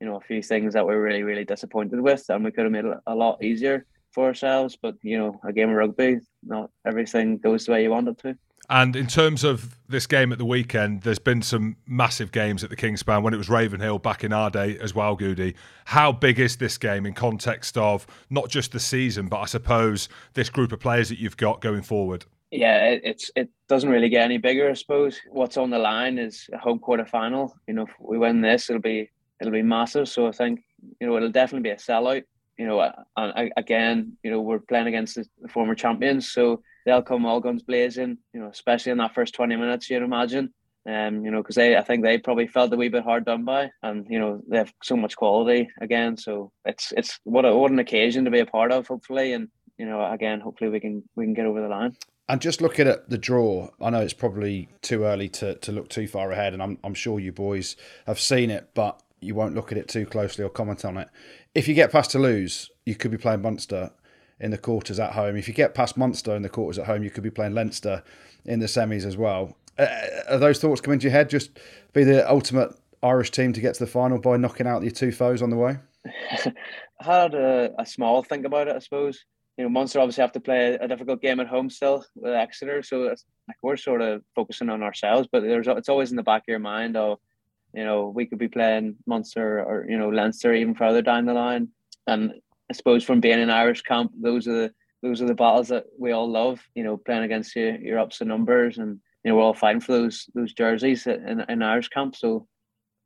You know, a few things that we're really really disappointed with, and we could have made it a lot easier for ourselves. But you know, a game of rugby, not everything goes the way you want it to. And in terms of this game at the weekend, there's been some massive games at the Kingspan when it was Ravenhill back in our day as well, Goody. How big is this game in context of not just the season, but I suppose this group of players that you've got going forward? Yeah, it, it's it doesn't really get any bigger, I suppose. What's on the line is a home quarter final. You know, if we win this, it'll be it'll be massive. So I think you know it'll definitely be a sellout you know, and again, you know, we're playing against the former champions, so they'll come all guns blazing. You know, especially in that first twenty minutes, you'd imagine. Um, you know, because they, I think they probably felt a wee bit hard done by, and you know, they have so much quality again. So it's it's what a, what an occasion to be a part of, hopefully, and you know, again, hopefully we can we can get over the line. And just looking at the draw, I know it's probably too early to, to look too far ahead, and I'm I'm sure you boys have seen it, but you won't look at it too closely or comment on it if you get past Toulouse, you could be playing Munster in the quarters at home. If you get past Munster in the quarters at home, you could be playing Leinster in the semis as well. Uh, are those thoughts coming to your head? Just be the ultimate Irish team to get to the final by knocking out your two foes on the way? <laughs> I had a, a, small think about it, I suppose. You know, Munster obviously have to play a difficult game at home still with Exeter, so like we're sort of focusing on ourselves. But there's it's always in the back of your mind, oh, you know, we could be playing Munster or you know Leinster even further down the line. And I suppose from being in Irish camp, those are the those are the battles that we all love. You know, playing against you, your ups and numbers, and you know we're all fighting for those those jerseys in, in Irish camp. So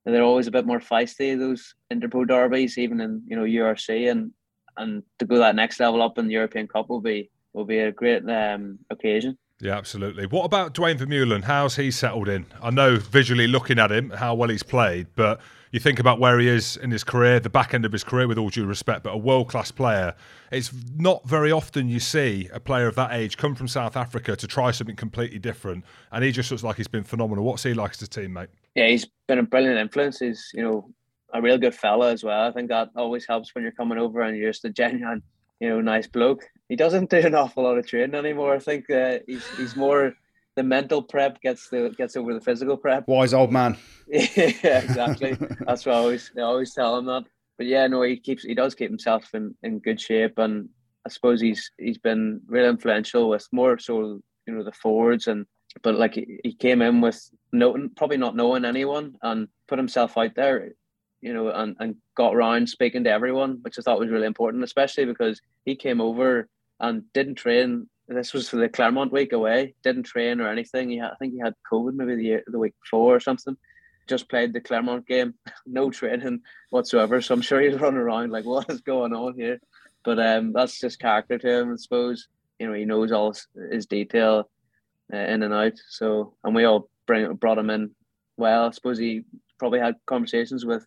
they're always a bit more feisty. Those interpro derbies, even in you know URC, and and to go that next level up in the European Cup will be will be a great um, occasion. Yeah, absolutely. What about Duane Vermeulen? How's he settled in? I know visually looking at him how well he's played, but you think about where he is in his career, the back end of his career, with all due respect, but a world class player. It's not very often you see a player of that age come from South Africa to try something completely different, and he just looks like he's been phenomenal. What's he like as a teammate? Yeah, he's been a brilliant influence. He's you know a real good fella as well. I think that always helps when you're coming over and you're just a genuine you know, nice bloke. He doesn't do an awful lot of training anymore. I think uh, he's he's more the mental prep gets the gets over the physical prep. Wise old man. <laughs> yeah, exactly. That's what I always I always tell him that. But yeah, no, he keeps he does keep himself in, in good shape, and I suppose he's he's been really influential with more so you know the forwards and but like he, he came in with no probably not knowing anyone and put himself out there you know, and, and got around speaking to everyone, which I thought was really important, especially because he came over and didn't train. This was for the Clermont week away. Didn't train or anything. He had, I think he had COVID maybe the year, the week before or something. Just played the Clermont game, <laughs> no training whatsoever. So I'm sure he's running around like, what is going on here? But um, that's just character to him, I suppose. You know, he knows all his, his detail uh, in and out. So, and we all bring brought him in well. I suppose he probably had conversations with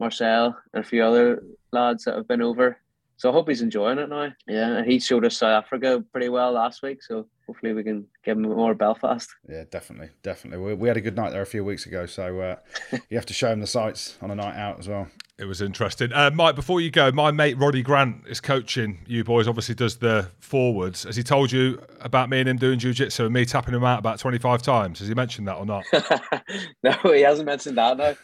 Marcel and a few other lads that have been over. So I hope he's enjoying it now. Yeah, he showed us South Africa pretty well last week. So hopefully we can give him more Belfast. Yeah, definitely, definitely. We, we had a good night there a few weeks ago, so uh, <laughs> you have to show him the sights on a night out as well. It was interesting. Uh, Mike, before you go, my mate Roddy Grant is coaching you boys, obviously does the forwards. Has he told you about me and him doing jiu-jitsu and me tapping him out about 25 times? Has he mentioned that or not? <laughs> no, he hasn't mentioned that no.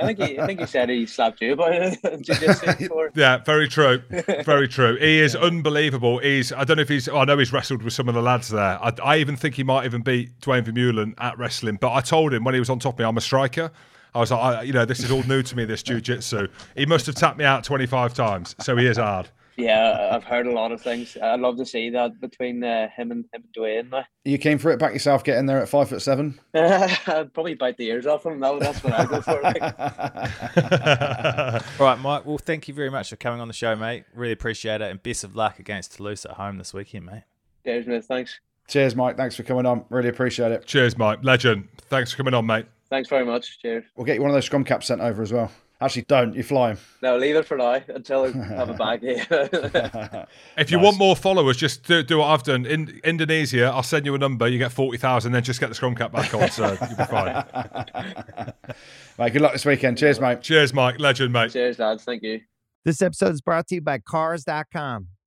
I think he, I think he said he slapped you about <laughs> jiu-jitsu before. Yeah, very true. Very true. He is unbelievable. He's, I don't know if he's, I know he's wrestled with some of the lads there. I, I even think he might even beat Duane Vermeulen at wrestling, but I told him when he was on top of me, I'm a striker. I was like, I, you know, this is all new to me, this jiu-jitsu. He must have tapped me out 25 times, so he is hard. Yeah, I've heard a lot of things. I'd love to see that between uh, him and him and Duane. Now. You came for it back yourself, getting there at five foot seven. <laughs> I'd probably bite the ears off him. That, that's what I go for. Like. <laughs> All right, Mike. Well, thank you very much for coming on the show, mate. Really appreciate it, and best of luck against Toulouse at home this weekend, mate. Cheers, mate. Thanks. Cheers, Mike. Thanks for coming on. Really appreciate it. Cheers, Mike. Legend. Thanks for coming on, mate. Thanks very much. Cheers. We'll get you one of those scrum caps sent over as well. Actually, don't. You fly him. No, leave it for now until I have a <laughs> bag here. <laughs> if you nice. want more followers, just do, do, what I've done. In Indonesia, I'll send you a number. You get 40,000, then just get the scrum cap back on. So you'll be <laughs> fine. mate, good luck this weekend. Cheers, mate. Cheers, Mike. Legend, mate. Cheers, lads. Thank you. This episode is brought to you by Cars.com.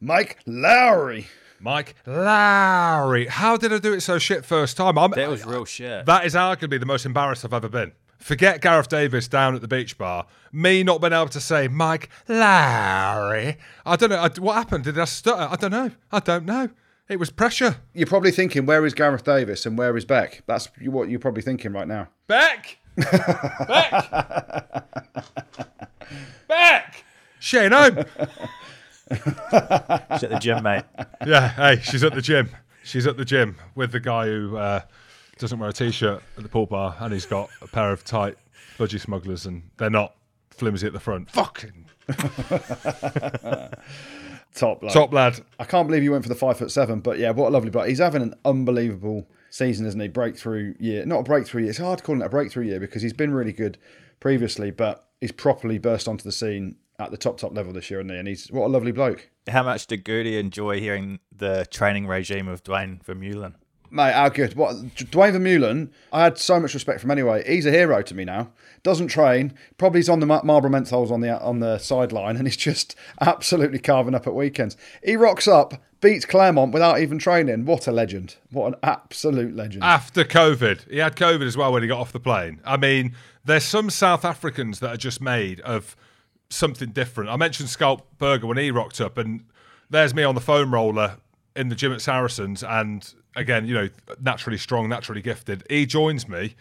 Mike Lowry. Mike Lowry. How did I do it so shit first time? I'm, that was real shit. That is arguably the most embarrassed I've ever been. Forget Gareth Davies down at the beach bar. Me not being able to say Mike Lowry. I don't know. I, what happened? Did I stutter? I don't know. I don't know. It was pressure. You're probably thinking, where is Gareth Davies and where is Beck? That's what you're probably thinking right now. Beck! Beck! <laughs> Beck! Shane home. She's at the gym, mate. Yeah, hey, she's at the gym. She's at the gym with the guy who uh, doesn't wear a t-shirt at the pool bar, and he's got a pair of tight budgie smugglers, and they're not flimsy at the front. Fucking <laughs> Top, bloke. top lad. I can't believe he went for the five foot seven, but yeah, what a lovely bloke. He's having an unbelievable season, isn't he? Breakthrough year. Not a breakthrough year. It's hard calling it a breakthrough year because he's been really good previously, but he's properly burst onto the scene at the top, top level this year, isn't he? And he's what a lovely bloke. How much did Goody enjoy hearing the training regime of Duane Vermeulen? Mate, how good. What Duane Vermeulen, I had so much respect from anyway. He's a hero to me now. Doesn't train. Probably he's on the Mar- Marlboro Menthols on the on the sideline and <laughs> he's just absolutely carving up at weekends. He rocks up, beats Clermont without even training. What a legend. What an absolute legend. After COVID, he had COVID as well when he got off the plane. I mean, there's some South Africans that are just made of something different. I mentioned Schalk Burger when he rocked up, and there's me on the foam roller in the gym at Saracens, and again, you know, naturally strong, naturally gifted. He joins me.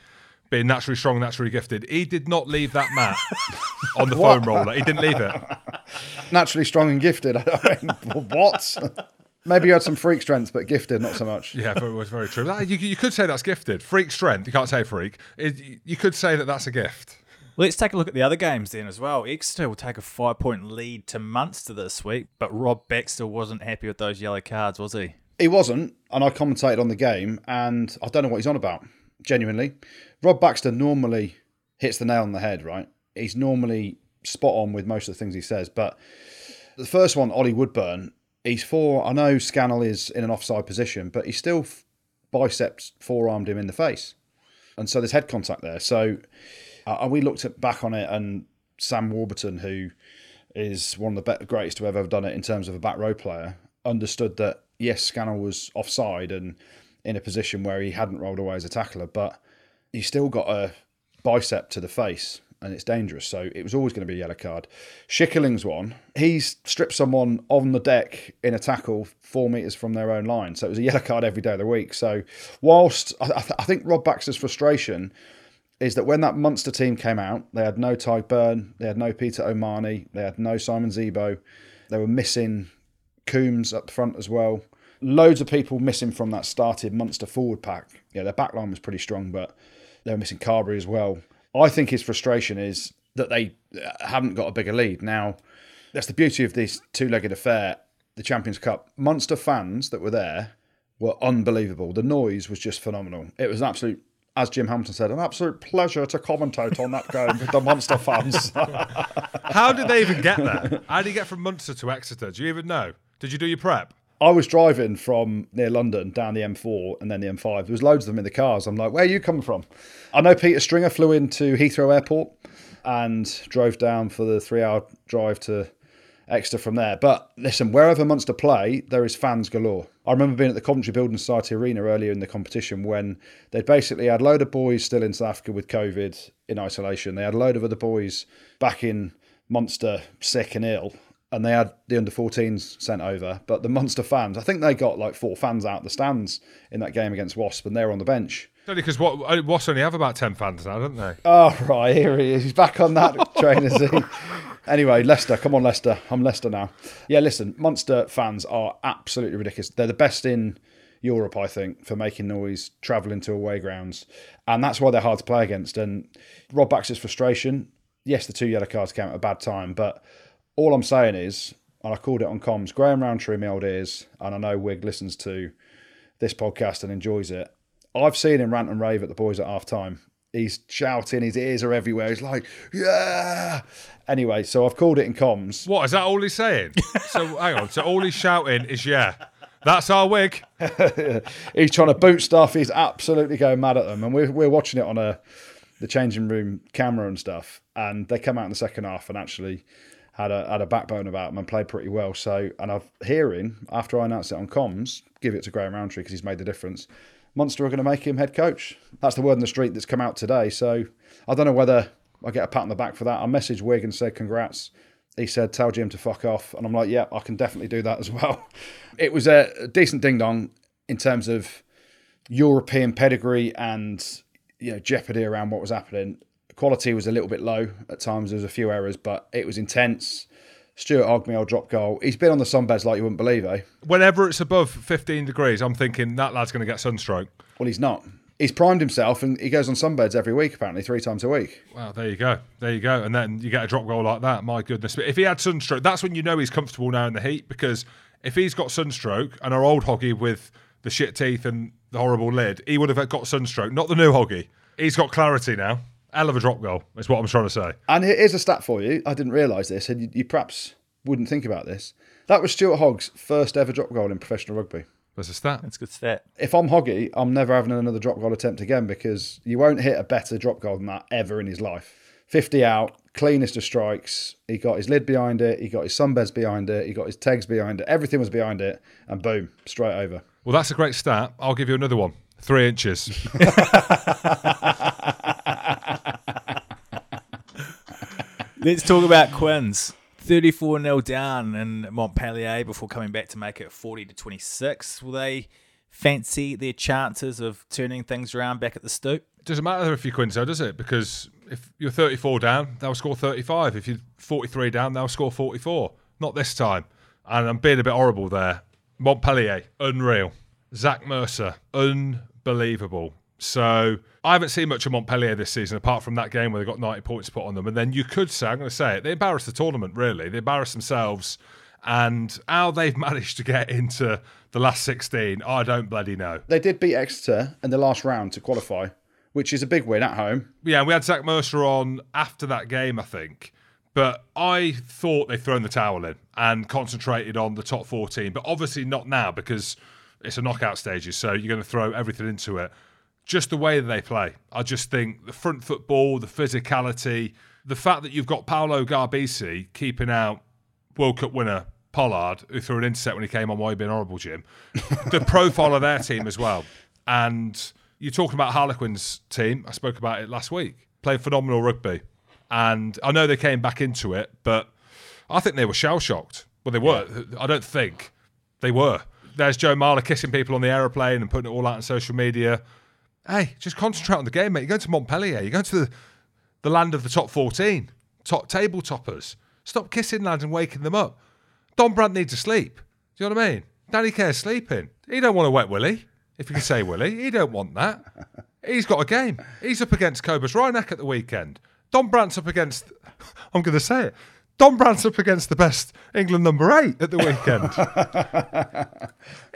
Being naturally strong, naturally gifted, he did not leave that mat <laughs> on the foam roller. He didn't leave it. <laughs> Naturally strong and gifted. <laughs> I mean, what? Maybe you had some freak strength, but gifted, not so much. Yeah, but it was very true. You, you could say that's gifted. Freak strength. You can't say freak. It, you could say that that's a gift. Let's take a look at the other games then as well. Exeter will take a five point lead to Munster this week, but Rob Baxter wasn't happy with those yellow cards, was he? He wasn't, and I commentated on the game, and I don't know what he's on about. Genuinely, Rob Baxter normally hits the nail on the head. Right, he's normally spot on with most of the things he says. But the first one, Ollie Woodburn, he's for. I know Scannell is in an offside position, but he still biceps forearmed him in the face, and so there's head contact there. So, uh, we looked at, back on it, and Sam Warburton, who is one of the greatest to have ever done it in terms of a back row player, understood that yes, Scannell was offside and in a position where he hadn't rolled away as a tackler, but he still got a bicep to the face and it's dangerous. So it was always going to be a yellow card. Schickerling's one, he's stripped someone on the deck in a tackle four metres from their own line. So it was a yellow card every day of the week. So whilst I, th- I think Rob Baxter's frustration is that when that Munster team came out, they had no Tadhg Beirne, they had no Peter O'Mahony, they had no Simon Zebo, they were missing Coombes up front as well. Loads of people missing from that started Munster forward pack. Yeah, their back line was pretty strong, but they were missing Carbery as well. I think his frustration is that they uh, haven't got a bigger lead. Now, that's the beauty of this two legged affair, the Champions Cup. Munster fans that were there were unbelievable. The noise was just phenomenal. It was an absolute, as Jim Hamilton said, an absolute pleasure to commentate on that game with the Munster fans. <laughs> How did they even get there? How did you get from Munster to Exeter? Do you even know? Did you do your prep? I was driving from near London down the M4 and then the M5. There was loads of them in the cars. I'm like, where are you coming from? I know Peter Stringer flew into Heathrow Airport and drove down for the three hour drive to Exeter from there. But listen, wherever Munster play, there is fans galore. I remember being at the Coventry Building Society Arena earlier in the competition when they'd basically had a load of boys still in South Africa with COVID in isolation. They had a load of other boys back in Munster sick and ill and they had the under 14s sent over. But the Munster fans, I think they got like four fans out of the stands in that game against Wasp, and they're on the bench. Only because what uh, Wasps only have about ten fans now, don't they? Oh, right, here he is. He's back on that <laughs> train, is he? <laughs> Anyway, Leicester, come on, Leicester. I'm Leicester now. Yeah, listen, Munster fans are absolutely ridiculous. They're the best in Europe, I think, for making noise, travelling to away grounds. And that's why they're hard to play against. And Rob Baxter's frustration, yes, the two yellow cards came at a bad time, but all I'm saying is, and I called it on comms, Graham Rowntree my old ears, and I know Wig listens to this podcast and enjoys it. I've seen him rant and rave at the boys at half time. He's shouting, his ears are everywhere. He's like, yeah. Anyway, so I've called it in comms. What is that? All he's saying? <laughs> so hang on. So all he's shouting is yeah. That's our wig. <laughs> He's trying to boot stuff. He's absolutely going mad at them. And we're, we're watching it on a the changing room camera and stuff. And they come out in the second half and actually had a had a backbone about them and played pretty well. So, and I've hearing after I announced it on comms, give it to Graham Rowntree because he's made the difference. Munster are going to make him head coach. That's the word in the street that's come out today. So, I don't know whether I get a pat on the back for that. I messaged Wig and said congrats. He said tell Jim to fuck off, and I'm like, yeah, I can definitely do that as well. <laughs> It was a decent ding dong in terms of European pedigree and you know jeopardy around what was happening quality was a little bit low at times. There was a few errors, but it was intense. Stuart Ogmiel drop goal. He's been on the sunbeds like you wouldn't believe, eh? Whenever it's above 15 degrees, I'm thinking that lad's going to get sunstroke. Well, he's not. he's primed himself and he goes on sunbeds every week, apparently, three times a week. Well, there you go. There you go. And then you get a drop goal like that. My goodness. But if he had sunstroke, that's when you know he's comfortable now in the heat because if he's got sunstroke and our old hoggy with the shit teeth and the horrible lid, he would have got sunstroke, not the new hoggy. He's got clarity now. Hell of a drop goal, is what I'm trying to say. And here's a stat for you. I didn't realise this, and you, you perhaps wouldn't think about this. That was Stuart Hogg's first ever drop goal in professional rugby. There's a stat. That's a good stat. If I'm Hoggy, I'm never having another drop goal attempt again because you won't hit a better drop goal than that ever in his life. 50 out, cleanest of strikes. He got his lid behind it. He got his sunbeds behind it. He got his tags behind it. Everything was behind it. And boom, straight over. Well, that's a great stat. I'll give you another one. Three inches. <laughs> Let's talk about Quins. 34 0 down in Montpellier before coming back to make it 40 to 26. Will they fancy their chances of turning things around back at the stoop? doesn't matter if you're Quinto, does it? Because if you're 34 down, they'll score 35. If you're 43 down, they'll score 44. Not this time. And I'm being a bit horrible there. Montpellier, unreal. Zach Mercer, unbelievable. So I haven't seen much of Montpellier this season, apart from that game where they got 90 points put on them. And then you could say, I'm going to say it, they embarrassed the tournament, really. They embarrassed themselves. And how they've <laughs> managed to get into the last 16, I don't bloody know. They did beat Exeter in the last round to qualify, which is a big win at home. Yeah, we had Zach Mercer on after that game, I think. But I thought they'd thrown the towel in and concentrated on the top 14. But obviously not now because it's a knockout stages. So you're going to throw everything into it. Just the way that they play. I just think the front football, the physicality, the fact that you've got Paolo Garbisi keeping out World Cup winner Pollard, who threw an intercept when he came on. Why you being horrible, Jim? <laughs> the profile of their team as well. And you're talking about Harlequins' team. I spoke about it last week. Playing phenomenal rugby. And I know they came back into it, but I think they were shell shocked. Well, they were. I don't think they were. There's Joe Marler kissing people on the aeroplane and putting it all out on social media. Hey, just concentrate on the game, mate. You're going to Montpellier. You're going to the, the land of the top 14, top table toppers. Stop kissing lads and waking them up. Dombrandt needs to sleep. Do you know what I mean? Danny Care's sleeping. He don't want a wet willy, if you can say willy. He don't want that. He's got a game. He's up against Cobus Reinach at the weekend. Dombrandt's up against. <laughs> I'm going to say it. Dombrandt's up against the best England number eight at the weekend.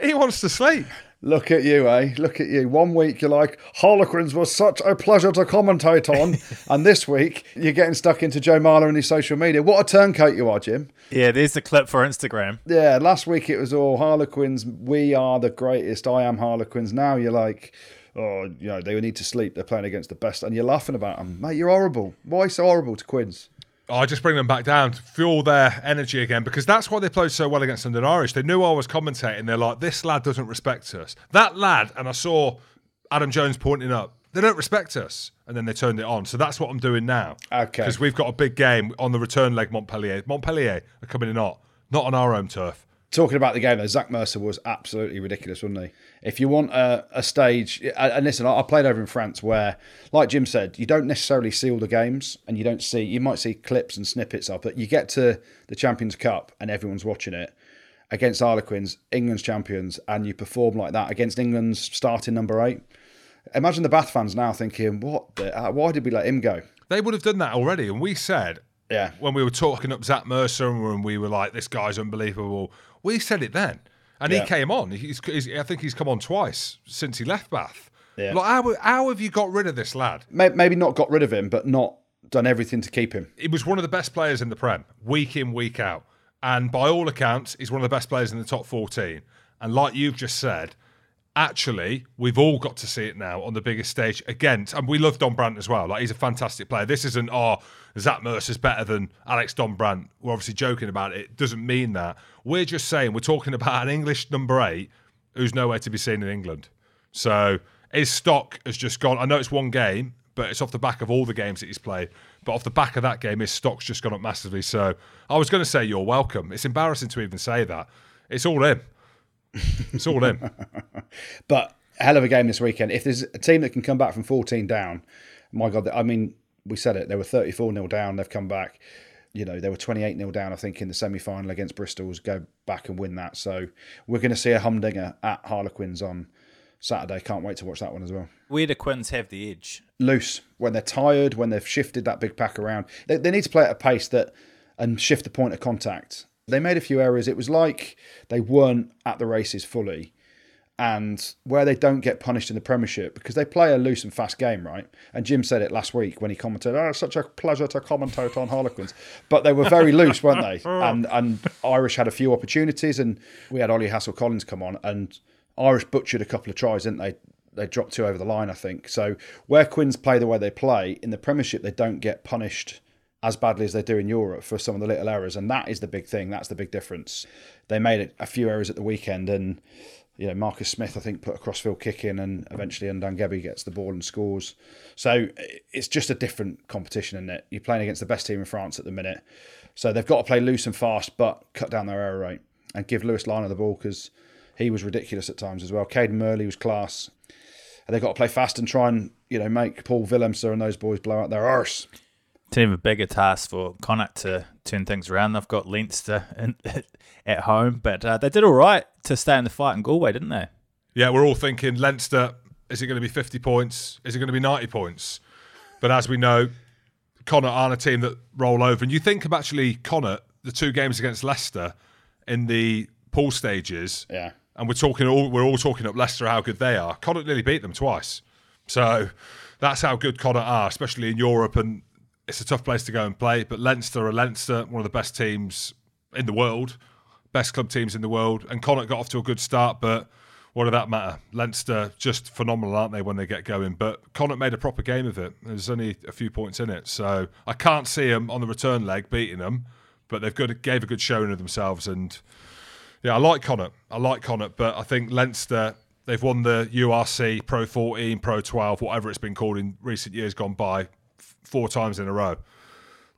<laughs> he wants to sleep. Look at you, eh? Look at you. One week you're like, Harlequins was such a pleasure to commentate on. <laughs> and this week you're getting stuck into Joe Marler and his social media. What a turncoat you are, Jim. Yeah, there's the clip for Instagram. Yeah, last week it was all Harlequins. We are the greatest. I am Harlequins. Now you're like, oh, you know, they need to sleep. They're playing against the best. And you're laughing about them. Mate, you're horrible. Why so horrible to Quins? I just bring them back down to fuel their energy again because that's why they played so well against London Irish. They knew I was commentating. They're like, this lad doesn't respect us. That lad, and I saw Adam Jones pointing up, they don't respect us. And then they turned it on. So that's what I'm doing now. Okay. Because we've got a big game on the return leg, Montpellier. Montpellier are coming in hot, not on our home turf. Talking about the game, though, Zach Mercer was absolutely ridiculous, wasn't he? If you want a, a stage, and listen, I played over in France where, like Jim said, you don't necessarily see all the games, and you don't see, you might see clips and snippets of, but you get to the Champions Cup and everyone's watching it against Harlequins, England's champions, and you perform like that against England's starting number eight. Imagine the Bath fans now thinking, "What? The, uh, why did we let him go?" They would have done that already. And we said, Yeah, when we were talking up Zach Mercer and we were like, this guy's unbelievable, we said it then. And Yeah. he came on. He's, he's, I think he's come on twice since he left Bath. Yeah. Like, how, how have you got rid of this lad? Maybe not got rid of him, but not done everything to keep him. He was one of the best players in the Prem, week in, week out. And by all accounts, he's one of the best players in the top 14. And like you've just said, actually, we've all got to see it now on the biggest stage against, and we love Dombrandt as well. Like, he's a fantastic player. This isn't, oh, Zach Mercer's better than Alex Dombrandt. We're obviously joking about it. It doesn't mean that. We're just saying we're talking about an English number eight who's nowhere to be seen in England. So his stock has just gone. I know it's one game, but it's off the back of all the games that he's played. But off the back of that game, his stock's just gone up massively. So I was going to say you're welcome. It's embarrassing to even say that. It's all him. It's all him. <laughs> But hell of a game this weekend. If there's a team that can come back from 14 down, my God, I mean, we said it. They were 34 0 down. They've come back. You know, they were 28 0 down, I think, in the semi final against Bristol's. Go back and win that. So we're going to see a humdinger at Harlequins on Saturday. Can't wait to watch that one as well. Where do Quins have the edge? Loose when they're tired, when they've shifted that big pack around. They, they need to play at a pace that and shift the point of contact. They made a few errors. It was like they weren't at the races fully and where they don't get punished in the Premiership because they play a loose and fast game, right? And Jim said it last week when he commented, "Oh, it's such a pleasure to commentate on Harlequins," but they were very loose, weren't they? <laughs> And and Irish had a few opportunities, and we had Ollie Hassell Collins come on, and Irish butchered a couple of tries, didn't they? They dropped two over the line, I think. So where Quins play the way they play in the Premiership, they don't get punished as badly as they do in Europe for some of the little errors, and that is the big thing. That's the big difference. They made a few errors at the weekend, and you know, Marcus Smith, I think, put a crossfield kick in, and eventually Undangebe gets the ball and scores. So it's just a different competition, isn't it? You're playing against the best team in France at the minute, so they've got to play loose and fast, but cut down their error rate and give Louis Lynagh the ball because he was ridiculous at times as well. Cadan Murley was class. And they've got to play fast and try and you know make Paul Willemse and those boys blow out their arse. It's even bigger task for Connacht to turn things around. They've got Leinster in, <laughs> at home, but uh, they did all right to stay in the fight in Galway, didn't they? Yeah, we're all thinking Leinster. Is it going to be 50 points? Is it going to be 90 points? But as we know, Connacht aren't a team that roll over. And you think of actually Connacht, the two games against Leicester in the pool stages. Yeah. And we're talking all we're all talking up Leicester how good they are. Connacht nearly beat them twice. So that's how good Connacht are, especially in Europe and it's a tough place to go and play. But Leinster are Leinster, one of the best teams in the world, best club teams in the world. And Connacht got off to a good start, but what did that matter? Leinster just phenomenal, aren't they, when they get going? But Connacht made a proper game of it. There's only a few points in it, so I can't see them on the return leg beating them. But they've got gave a good showing of themselves, and yeah, I like Connacht. I like Connacht, but I think Leinster. They've won the URC Pro 14, Pro 12, whatever it's been called in recent years gone by four times in a row.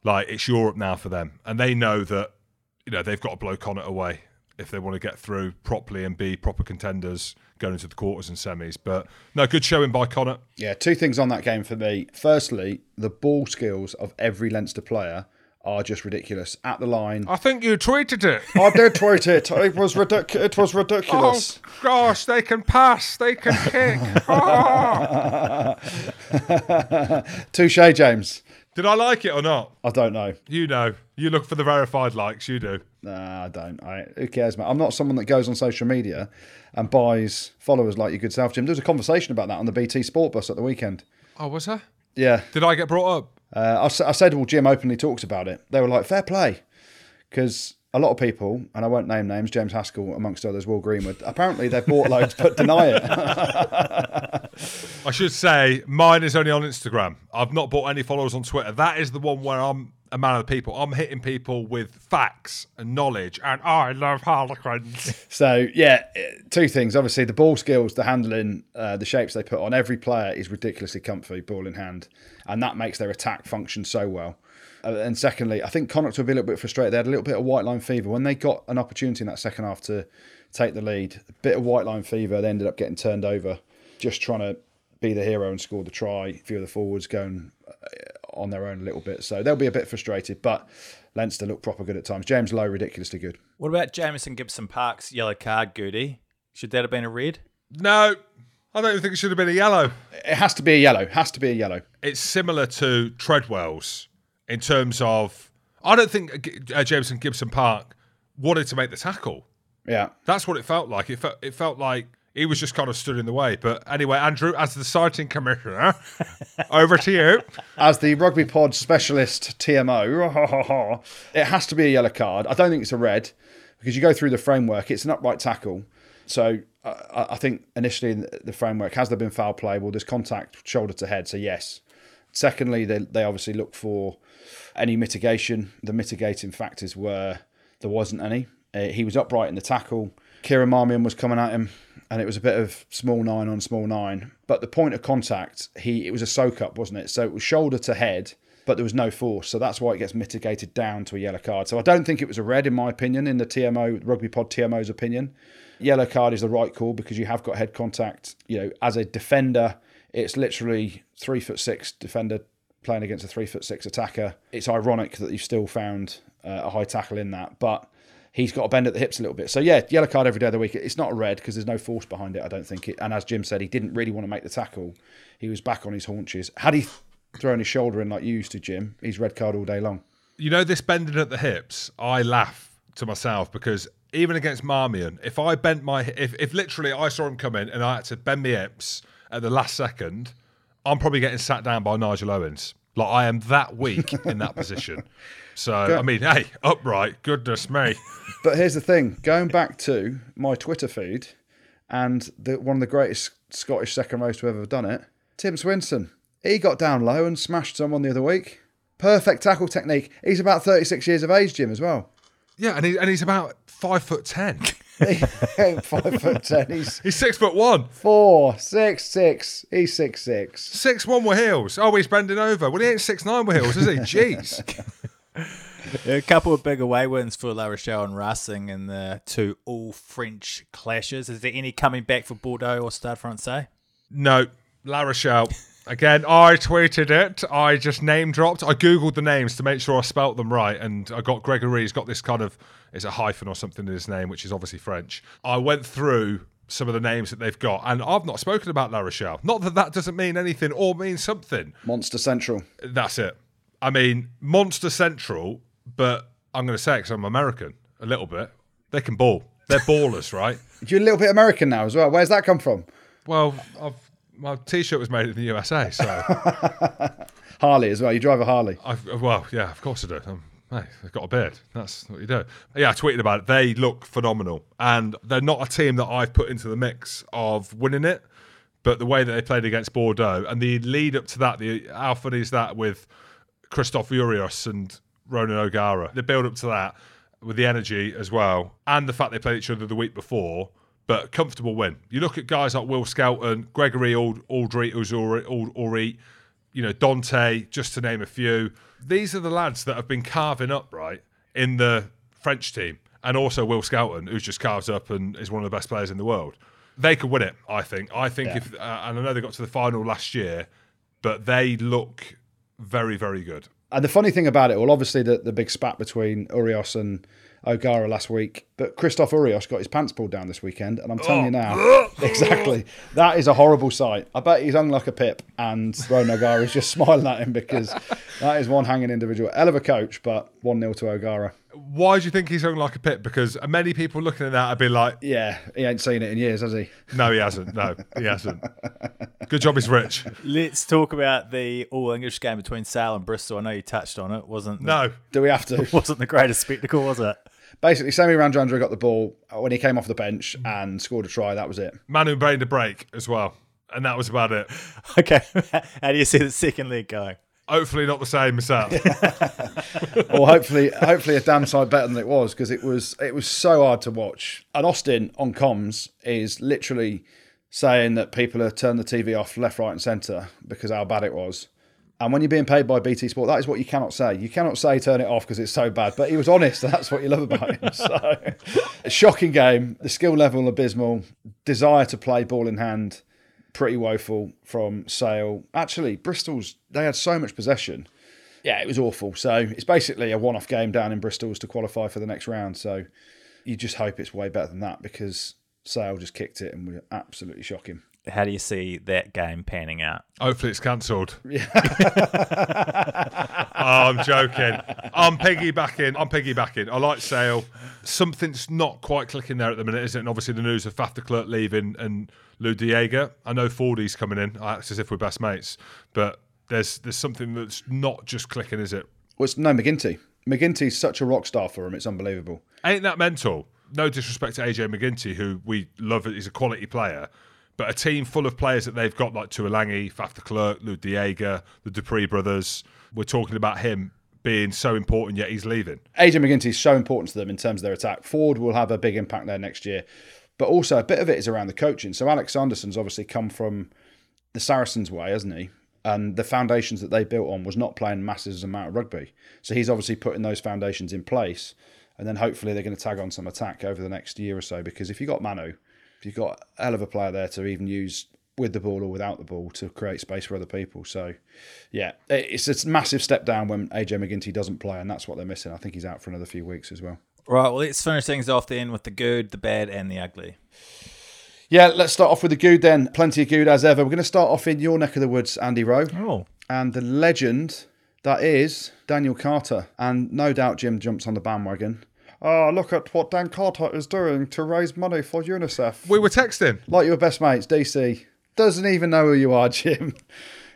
Like it's Europe now for them, and they know that you know they've got to blow Connacht away if they want to get through properly and be proper contenders going into the quarters and semis. But no, good showing by Connacht. Yeah, two things on that game for me. Firstly, the ball skills of every Leinster player are just ridiculous at the line. I think you tweeted it. <laughs> I did tweet it. It was ridic- It was ridiculous. Oh gosh, they can pass, they can kick. Oh. <laughs> Touche, James. Did I like it or not? I don't know. You know, you look for the verified likes. You do. Nah, I don't. I, who cares, mate? I'm not someone that goes on social media and buys followers like your good self, Jim. There was a conversation about that on the BT Sport bus at the weekend. Oh, was there? Yeah. Did I get brought up? Uh, I, I said, well, Jim openly talks about it. They were like, fair play. Because a lot of people, and I won't name names, James Haskell amongst others, Will Greenwood, apparently they've bought loads but deny it. <laughs> I should say mine is only on Instagram. I've not bought any followers on Twitter. That is the one where I'm a man of the people. I'm hitting people with facts and knowledge, and I love Harlequins. <laughs> So yeah, two things. Obviously, the ball skills, the handling, uh, the shapes they put on every player is ridiculously comfy, ball in hand, and that makes their attack function so well. Uh, and secondly, I think Connacht will be a little bit frustrated. They had a little bit of white line fever when they got an opportunity in that second half to take the lead. A bit of white line fever. They ended up getting turned over, just trying to be the hero and score the try. A few of the forwards going uh, on their own a little bit, so they'll be a bit frustrated. But Leinster look proper good at times. James Lowe ridiculously good. What about Jamison Gibson Park's yellow card, Goody? Should that have been a red? no, I don't think it should have been a yellow. It has to be a yellow. Has to be a yellow. It's similar to Treadwell's in terms of. I don't think uh, Jamison Gibson Park wanted to make the tackle. Yeah. That's what it felt like. It felt it felt like he was just kind of stood in the way. But anyway, Andrew, as the citing commissioner, <laughs> over to you. As the rugby pod specialist TMO, <laughs> it has to be a yellow card. I don't think it's a red because you go through the framework. It's an upright tackle. So uh, I think initially in the framework, has there been foul play? Well, there's contact shoulder to head. So yes. Secondly, they, they obviously look for any mitigation. The mitigating factors were there wasn't any. Uh, he was upright in the tackle. Kieran Marmion was coming at him, and it was a bit of small nine on small nine. But the point of contact, he it was a soak up, wasn't it? So it was shoulder to head, but there was no force. So that's why it gets mitigated down to a yellow card. So I don't think it was a red, in my opinion, in the TMO Rugby Pod TMO's opinion. Yellow card is the right call because you have got head contact. You know, as a defender, it's literally three foot six defender playing against a three foot six attacker. It's ironic that you've still found uh, a high tackle in that, but he's got to bend at the hips a little bit. So yeah, yellow card every day of the week. It's not a red because there's no force behind it. I don't think it. And as Jim said, he didn't really want to make the tackle. He was back on his haunches. Had he thrown his shoulder in like you used to, Jim, he's red card all day long. You know this bending at the hips. I laugh to myself because even against Marmion, if I bent my if if literally I saw him come in and I had to bend my hips at the last second, I'm probably getting sat down by Nigel Owens. Like I am that weak in that position. So I mean, hey, upright, goodness me. But here's the thing: going back to my Twitter feed, and the, one of the greatest Scottish second rows to ever have done it, Tim Swinson. He got down low and smashed someone the other week. Perfect tackle technique. He's about 36 years of age, Jim, as well. Yeah, and he, and he's about five foot ten. <laughs> He ain't five foot ten. He's <laughs> He's six foot one. four, six, six. He's six, six. Six one with heels. Oh, he's bending over. Well, he ain't six nine with heels, is he? <laughs> Jeez. A couple of big away wins for La Rochelle and Racing in the two all French clashes. Is there any coming back for Bordeaux or Stade Francais? No, La Rochelle. Again, I tweeted it. I just name dropped. I googled the names to make sure I spelt them right, and I got Gregory. He's got this kind of it's a hyphen or something in his name, which is obviously French. I went through some of the names that they've got, and I've not spoken about La Rochelle. Not that that doesn't mean anything or mean something. Monster Central. That's it. I mean, Monster Central, but I'm going to say it because I'm American a little bit. They can ball. They're ballers, <laughs> right? You're a little bit American now as well. Where's that come from? Well, I've, my T-shirt was made in the USA, so <laughs> Harley as well. You drive a Harley. I've, well, yeah, of course I do. Um, hey, they've got a beard. That's what you do. Yeah, I tweeted about it. They look phenomenal, and they're not a team that I've put into the mix of winning it. But the way that they played against Bordeaux and the lead up to that, the how funny is that with Christophe Urios and Ronan O'Gara? The build up to that with the energy as well, and the fact they played each other the week before. But comfortable win. You look at guys like Will Skelton, Gregory Ald- Aldry, Uzuri, Ald- you know, Dante, just to name a few. These are the lads that have been carving up, right, in the French team. And also Will Skelton, who's just carved up and is one of the best players in the world. They could win it, I think. I think if, uh, and I know they got to the final last year, but they look very, very good. And the funny thing about it, well, obviously the, the big spat between Urios and O'Gara last week, but Christophe Urios got his pants pulled down this weekend, and I'm oh. telling you now, <laughs> <laughs> exactly, that is a horrible sight. I bet he's hung like a pip, and Ronan O'Gara is just <laughs> smiling at him because that is one hanging individual. Hell of a coach, but 1 0 to O'Gara. Why do you think he's hung like a pip? Because many people looking at that would be like, Yeah, he ain't seen it in years, has he? no, he hasn't. No, he hasn't. Good job he's rich. Let's talk about the all English game between Sale and Bristol. I know you touched on it. wasn't the, No. Do we have to? wasn't the greatest spectacle, was it? Basically, Semi Radradra got the ball when he came off the bench and scored a try. That was it. Manu brained a break as well. And that was about it. <laughs> Okay, how do you see the second league going? Hopefully not the same myself. <laughs> or hopefully, hopefully a damn sight better than it was because it was it was so hard to watch. And Austin on comms is literally saying that people are turning the TV off left, right, and centre because how bad it was. And when you're being paid by BT Sport, that is what you cannot say. You cannot say turn it off because it's so bad. But he was honest, that's what you love about him. <laughs> So, a shocking game. The skill level abysmal. Desire to play ball in hand, pretty woeful from Sale. Actually, Bristol's they had so much possession. Yeah, it was awful. So it's basically a one-off game down in Bristol's to qualify for the next round. So you just hope it's way better than that because Sale just kicked it and were absolutely shocking. How do you see that game panning out? Hopefully it's cancelled. <laughs> oh, I'm joking. I'm piggybacking. I'm piggybacking. I like Sale. Something's not quite clicking there at the minute, is it? And obviously the news of Faf de Klerk leaving and Lood de Jager. I know Fordy's coming in. I act as if we're best mates, but there's there's something that's not just clicking, is it? Well, it's no MacGinty. MacGinty's such a rock star for him. It's unbelievable. Ain't that mental? No disrespect to AJ MacGinty, who we love. He's a quality player. But a team full of players that they've got like Tuilagi, Faf de Klerk, Lood de Jager, the du Preez brothers. We're talking about him being so important, yet he's leaving. AJ MacGinty is so important to them in terms of their attack. Ford will have a big impact there next year. But also, a bit of it is around the coaching. So, Alex Sanderson's obviously come from the Saracens way, hasn't he? And the foundations that they built on was not playing massive amount of rugby. So, he's obviously putting those foundations in place. And then hopefully they're going to tag on some attack over the next year or so. Because if you've got Manu, you've got a hell of a player there to even use with the ball or without the ball to create space for other people. So, yeah, it's a massive step down when AJ MacGinty doesn't play, and that's what they're missing. I think he's out for another few weeks as well. Right, well, let's finish things off then with the good, the bad, and the ugly. Yeah, let's start off with the good then. Plenty of good as ever. We're going to start off in your neck of the woods, Andy Rowe. Oh. and the legend that is Daniel Carter. And no doubt Jim jumps on the bandwagon. Oh, look at what Dan Carter is doing to raise money for UNICEF. We were texting. Like your best mates, DC. Doesn't even know who you are, <laughs> Jim.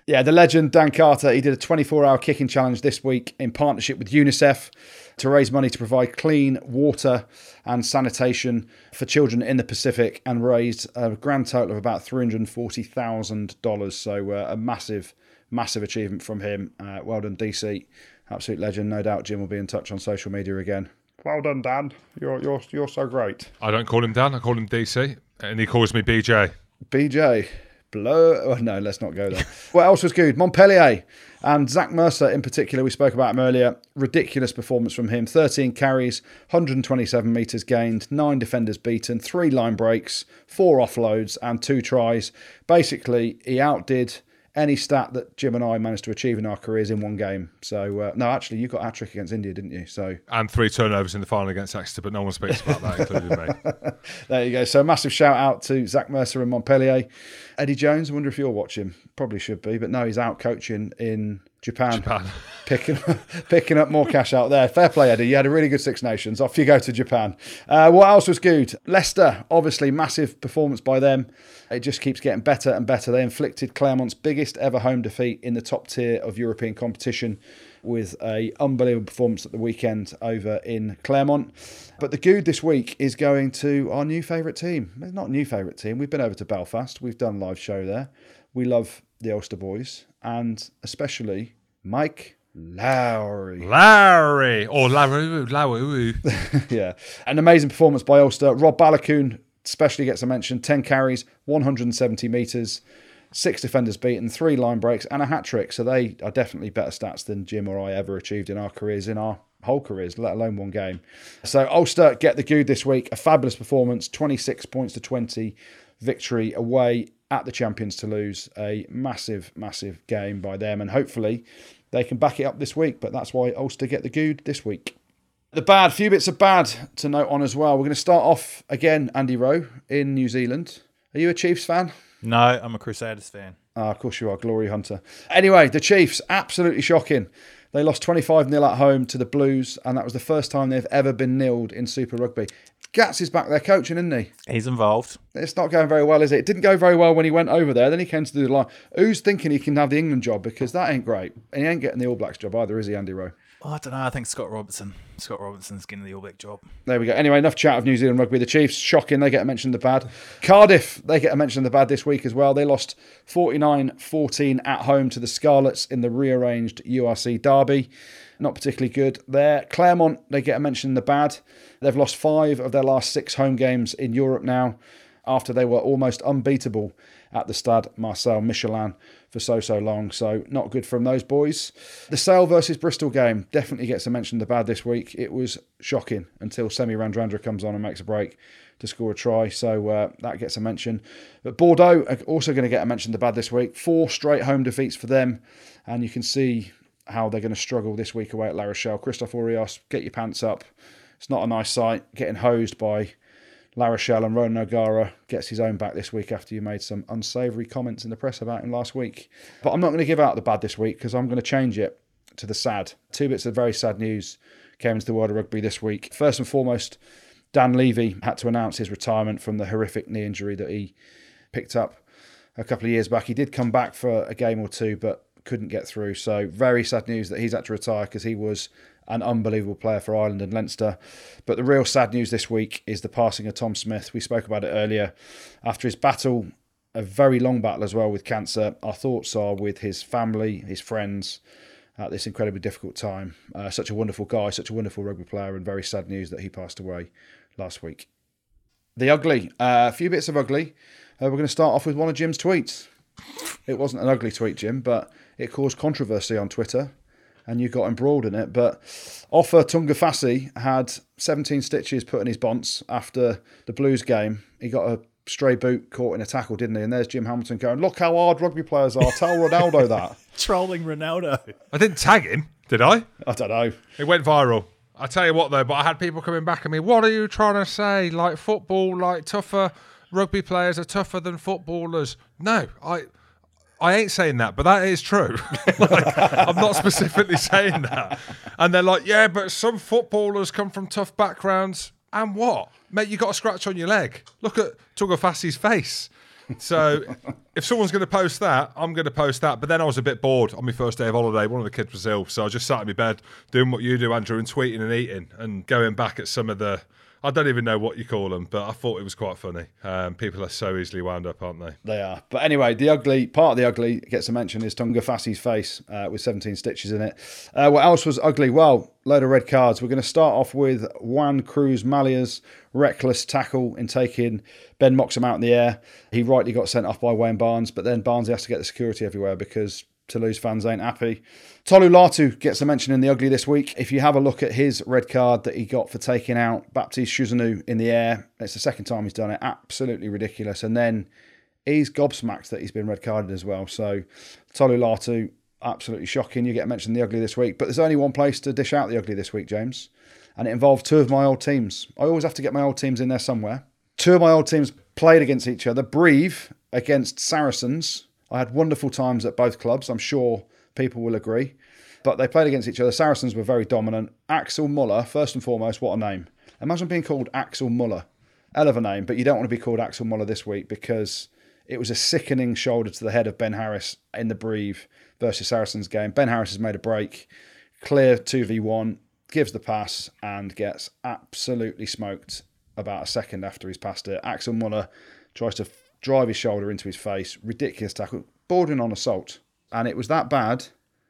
Yeah, the legend Dan Carter, he did a 24 hour kicking challenge this week in partnership with UNICEF to raise money to provide clean water and sanitation for children in the Pacific and raised a grand total of about $340,000. So, uh, a massive, massive achievement from him. Uh, well done, DC. Absolute legend. No doubt Jim will be in touch on social media again. Well done, Dan. You're, you're, you're so great. I don't call him Dan. I call him DC, and he calls me BJ. BJ. Blow. Oh, no, let's not go there. <laughs> what else was good? Montpellier and Zach Mercer in particular. We spoke about him earlier. Ridiculous performance from him. 13 carries, 127 metres gained, nine defenders beaten, three line breaks, four offloads, and two tries. Basically, he outdid any stat that Jim and I managed to achieve in our careers in one game. So, uh, no, actually, you got a trick against India, didn't you? So, And three turnovers in the final against Exeter, but no one speaks about that, including me. <laughs> There you go. So a massive shout out to Zach Mercer in Montpellier. Eddie Jones, I wonder if you're watching. Probably should be, but no, he's out coaching in Japan, Japan. <laughs> picking picking up more cash out there. Fair play, Eddie. You had a really good Six Nations. Off you go to Japan. Uh, what else was good? Leicester, obviously, massive performance by them. It just keeps getting better and better. They inflicted Clermont's biggest ever home defeat in the top tier of European competition with a unbelievable performance at the weekend over in Clermont. But the good this week is going to our new favourite team. Not new favourite team. We've been over to Belfast. We've done a live show there. We love the Ulster boys and especially Mike Lowry. Lowry. or Lowry. Larry. <laughs> yeah, an amazing performance by Ulster. Rob Baloucoune especially gets a mention. 10 carries, 170 metres, six defenders beaten, three line breaks, and a hat trick. So they are definitely better stats than Jim or I ever achieved in our careers, in our whole careers, let alone one game. So Ulster get the good this week. A fabulous performance, 26 points to 20 victory away at the champions Toulouse. A massive, massive game by them, and hopefully they can back it up this week. But that's why Ulster get the good this week. The bad, few bits of bad to note on as well. We're going to start off again, Andy Rowe in New Zealand. Are you a Chiefs fan? No, I'm a Crusaders fan. Ah, of course you are, Glory Hunter. Anyway, the Chiefs, absolutely shocking. They lost 25 0 at home to the Blues, and that was the first time they've ever been nilled in Super Rugby. Gats is back there coaching, isn't he? He's involved. It's not going very well, is it? It didn't go very well when he went over there. Then he came to the line. Who's thinking he can have the England job? Because that ain't great. And he ain't getting the All Blacks job either, is he, Andy Rowe? Oh, I don't know. I think Scott Robertson. Scott Robertson's getting the All Black job. There we go. Anyway, enough chat of New Zealand rugby. The Chiefs, shocking. They get a mention of the bad. Cardiff, they get a mention of the bad this week as well. They lost 49 14 at home to the Scarlets in the rearranged URC derby. Not particularly good there. Clermont, they get a mention of the bad. They've lost five of their last six home games in Europe now after they were almost unbeatable at the Stade Marcel Michelin for so, so long. So, not good from those boys. The Sale versus Bristol game definitely gets a mention the bad this week. It was shocking until Semi Radradra comes on and makes a break to score a try. So, uh, that gets a mention. But Bordeaux are also going to get a mention the bad this week. Four straight home defeats for them. And you can see how they're going to struggle this week away at La Rochelle. Christophe Urios, get your pants up. It's not a nice sight getting hosed by La Rochelle and Ron O'Gara gets his own back this week after you made some unsavoury comments in the press about him last week. But I'm not going to give out the bad this week because I'm going to change it to the sad. Two bits of very sad news came into the world of rugby this week. First and foremost, Dan Leavy had to announce his retirement from the horrific knee injury that he picked up a couple of years back. He did come back for a game or two, but couldn't get through. So very sad news that he's had to retire because he was an unbelievable player for Ireland and Leinster. But the real sad news this week is the passing of Tom Smith. We spoke about it earlier. After his battle, a very long battle as well with cancer, our thoughts are with his family, his friends at this incredibly difficult time. Uh, such a wonderful guy, such a wonderful rugby player, and very sad news that he passed away last week. The ugly, uh, a few bits of ugly. Uh, we're going to start off with one of Jim's tweets. It wasn't an ugly tweet, Jim, but it caused controversy on Twitter and you got embroiled in it. But Ofa Tu'ungafasi had 17 stitches put in his bonds after the Blues game. He got a stray boot caught in a tackle, didn't he? And there's Jim Hamilton going, Look how hard rugby players are. Tell Ronaldo that. <laughs> Trolling Ronaldo. I didn't tag him, did I? I don't know. It went viral. I tell you what though, but I had people coming back at me. What are you trying to say? Like football, like tougher rugby players are tougher than footballers. No, I. I ain't saying that, but that is true. <laughs> like, I'm not specifically saying that. And they're like, yeah, but some footballers come from tough backgrounds. And what? Mate, you got a scratch on your leg. Look at Tu'ungafasi's face. So if someone's going to post that, I'm going to post that. But then I was a bit bored on my first day of holiday. One of the kids was ill. So I just sat in my bed doing what you do, Andrew, and tweeting and eating and going back at some of the I don't even know what you call them, but I thought it was quite funny. Um, people are so easily wound up, aren't they? They are. But anyway, the ugly part of the ugly gets a mention is Tu'ungafasi's face uh, with 17 stitches in it. Uh, what else was ugly? Well, load of red cards. We're going to start off with Juan Cruz Mallia's reckless tackle in taking Ben Moxham out in the air. He rightly got sent off by Wayne Barnes, but then Barnes has to get the security everywhere because Toulouse fans ain't happy. Tolu Latu gets a mention in the ugly this week. If you have a look at his red card that he got for taking out Baptiste Chuzanu in the air, it's the second time he's done it. Absolutely ridiculous. And then he's gobsmacked that he's been red carded as well. So Tolu Latu, absolutely shocking. You get mentioned in the ugly this week. But there's only one place to dish out the ugly this week, James. And it involved two of my old teams. I always have to get my old teams in there somewhere. Two of my old teams played against each other. Brive against Saracens. I had wonderful times at both clubs. I'm sure people will agree. But they played against each other. Saracens were very dominant. Axel Muller, first and foremost, what a name. Imagine being called Axel Muller. Hell of a name, but you don't want to be called Axel Muller this week because it was a sickening shoulder to the head of Ben Harris in the Brive versus Saracens game. Ben Harris has made a break, clear 2v1, gives the pass, and gets absolutely smoked about a second after he's passed it. Axel Muller tries to drive his shoulder into his face. Ridiculous tackle, bordering on assault. And it was that bad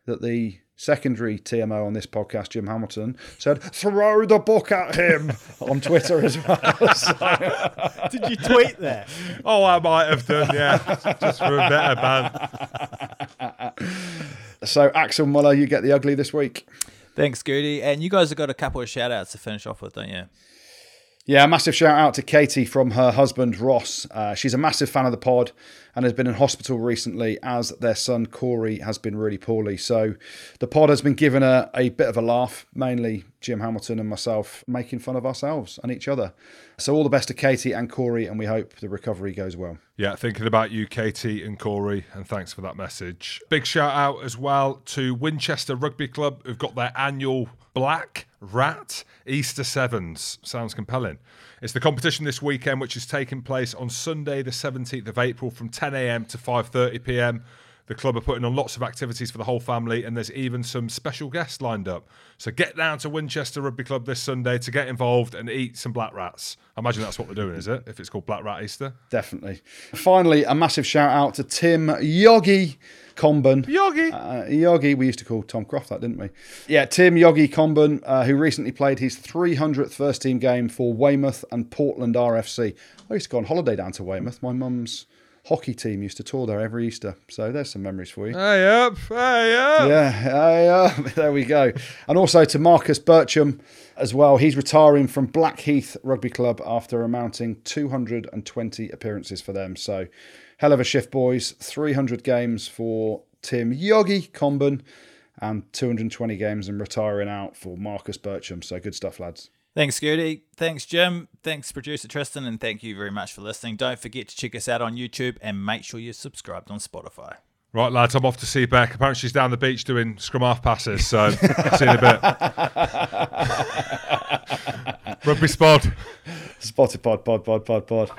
that the secondary TMO on this podcast, Jim Hamilton, said, throw the book at him <laughs> on Twitter as well. <laughs> So, Did you tweet that? Oh, I might have done, yeah, just for a better ban. so, Axel Muller, you get the ugly this week. Thanks, Goodey. And you guys have got a couple of shout outs to finish off with, don't you? Yeah, a massive shout out to Katie from her husband Ross. Uh, she's a massive fan of the pod and has been in hospital recently as their son Corey has been really poorly. So the pod has been given a, a bit of a laugh, mainly Jim Hamilton and myself making fun of ourselves and each other. So all the best to Katie and Corey, and we hope the recovery goes well. Yeah, thinking about you, Katie and Corey, and thanks for that message. Big shout out as well to Winchester Rugby Club, who've got their annual Black Rat Easter Sevens. Sounds compelling. It's the competition this weekend, which is taking place on Sunday, the 17th of April, from 10 a.m. to 5:30 p.m. The club are putting on lots of activities for the whole family, and there's even some special guests lined up. So get down to Winchester Rugby Club this Sunday to get involved and eat some black rats. I imagine that's what they're doing, is it? If it's called Black Rat Easter. Definitely. Finally, a massive shout out to Tim Yogi Comben. Yogi. Uh, Yogi, we used to call Tom Croft that, didn't we? Yeah, Tim Yogi Comben, uh, who recently played his 300th first team game for Weymouth and Portland RFC. I used to go on holiday down to Weymouth. My mum's hockey team used to tour there every Easter. So there's some memories for you. Hey up, hey up. Yeah, hey up. <laughs> there we go. And also to Marcus Bircham as well. He's retiring from Blackheath Rugby Club after amounting 220 appearances for them. So hell of a shift, boys. 300 games for Tim Yogi Comben and 220 games and retiring out for Marcus Bircham. So good stuff, lads. Thanks, Gertie. Thanks, Jim. Thanks, producer Tristan. And thank you very much for listening. Don't forget to check us out on YouTube and make sure you're subscribed on Spotify. Right, lads, I'm off to see Beck. Apparently, she's down the beach doing scrum half passes. So, see you in a bit. <laughs> Rugby spot. Spotted pod, pod, pod, pod, pod.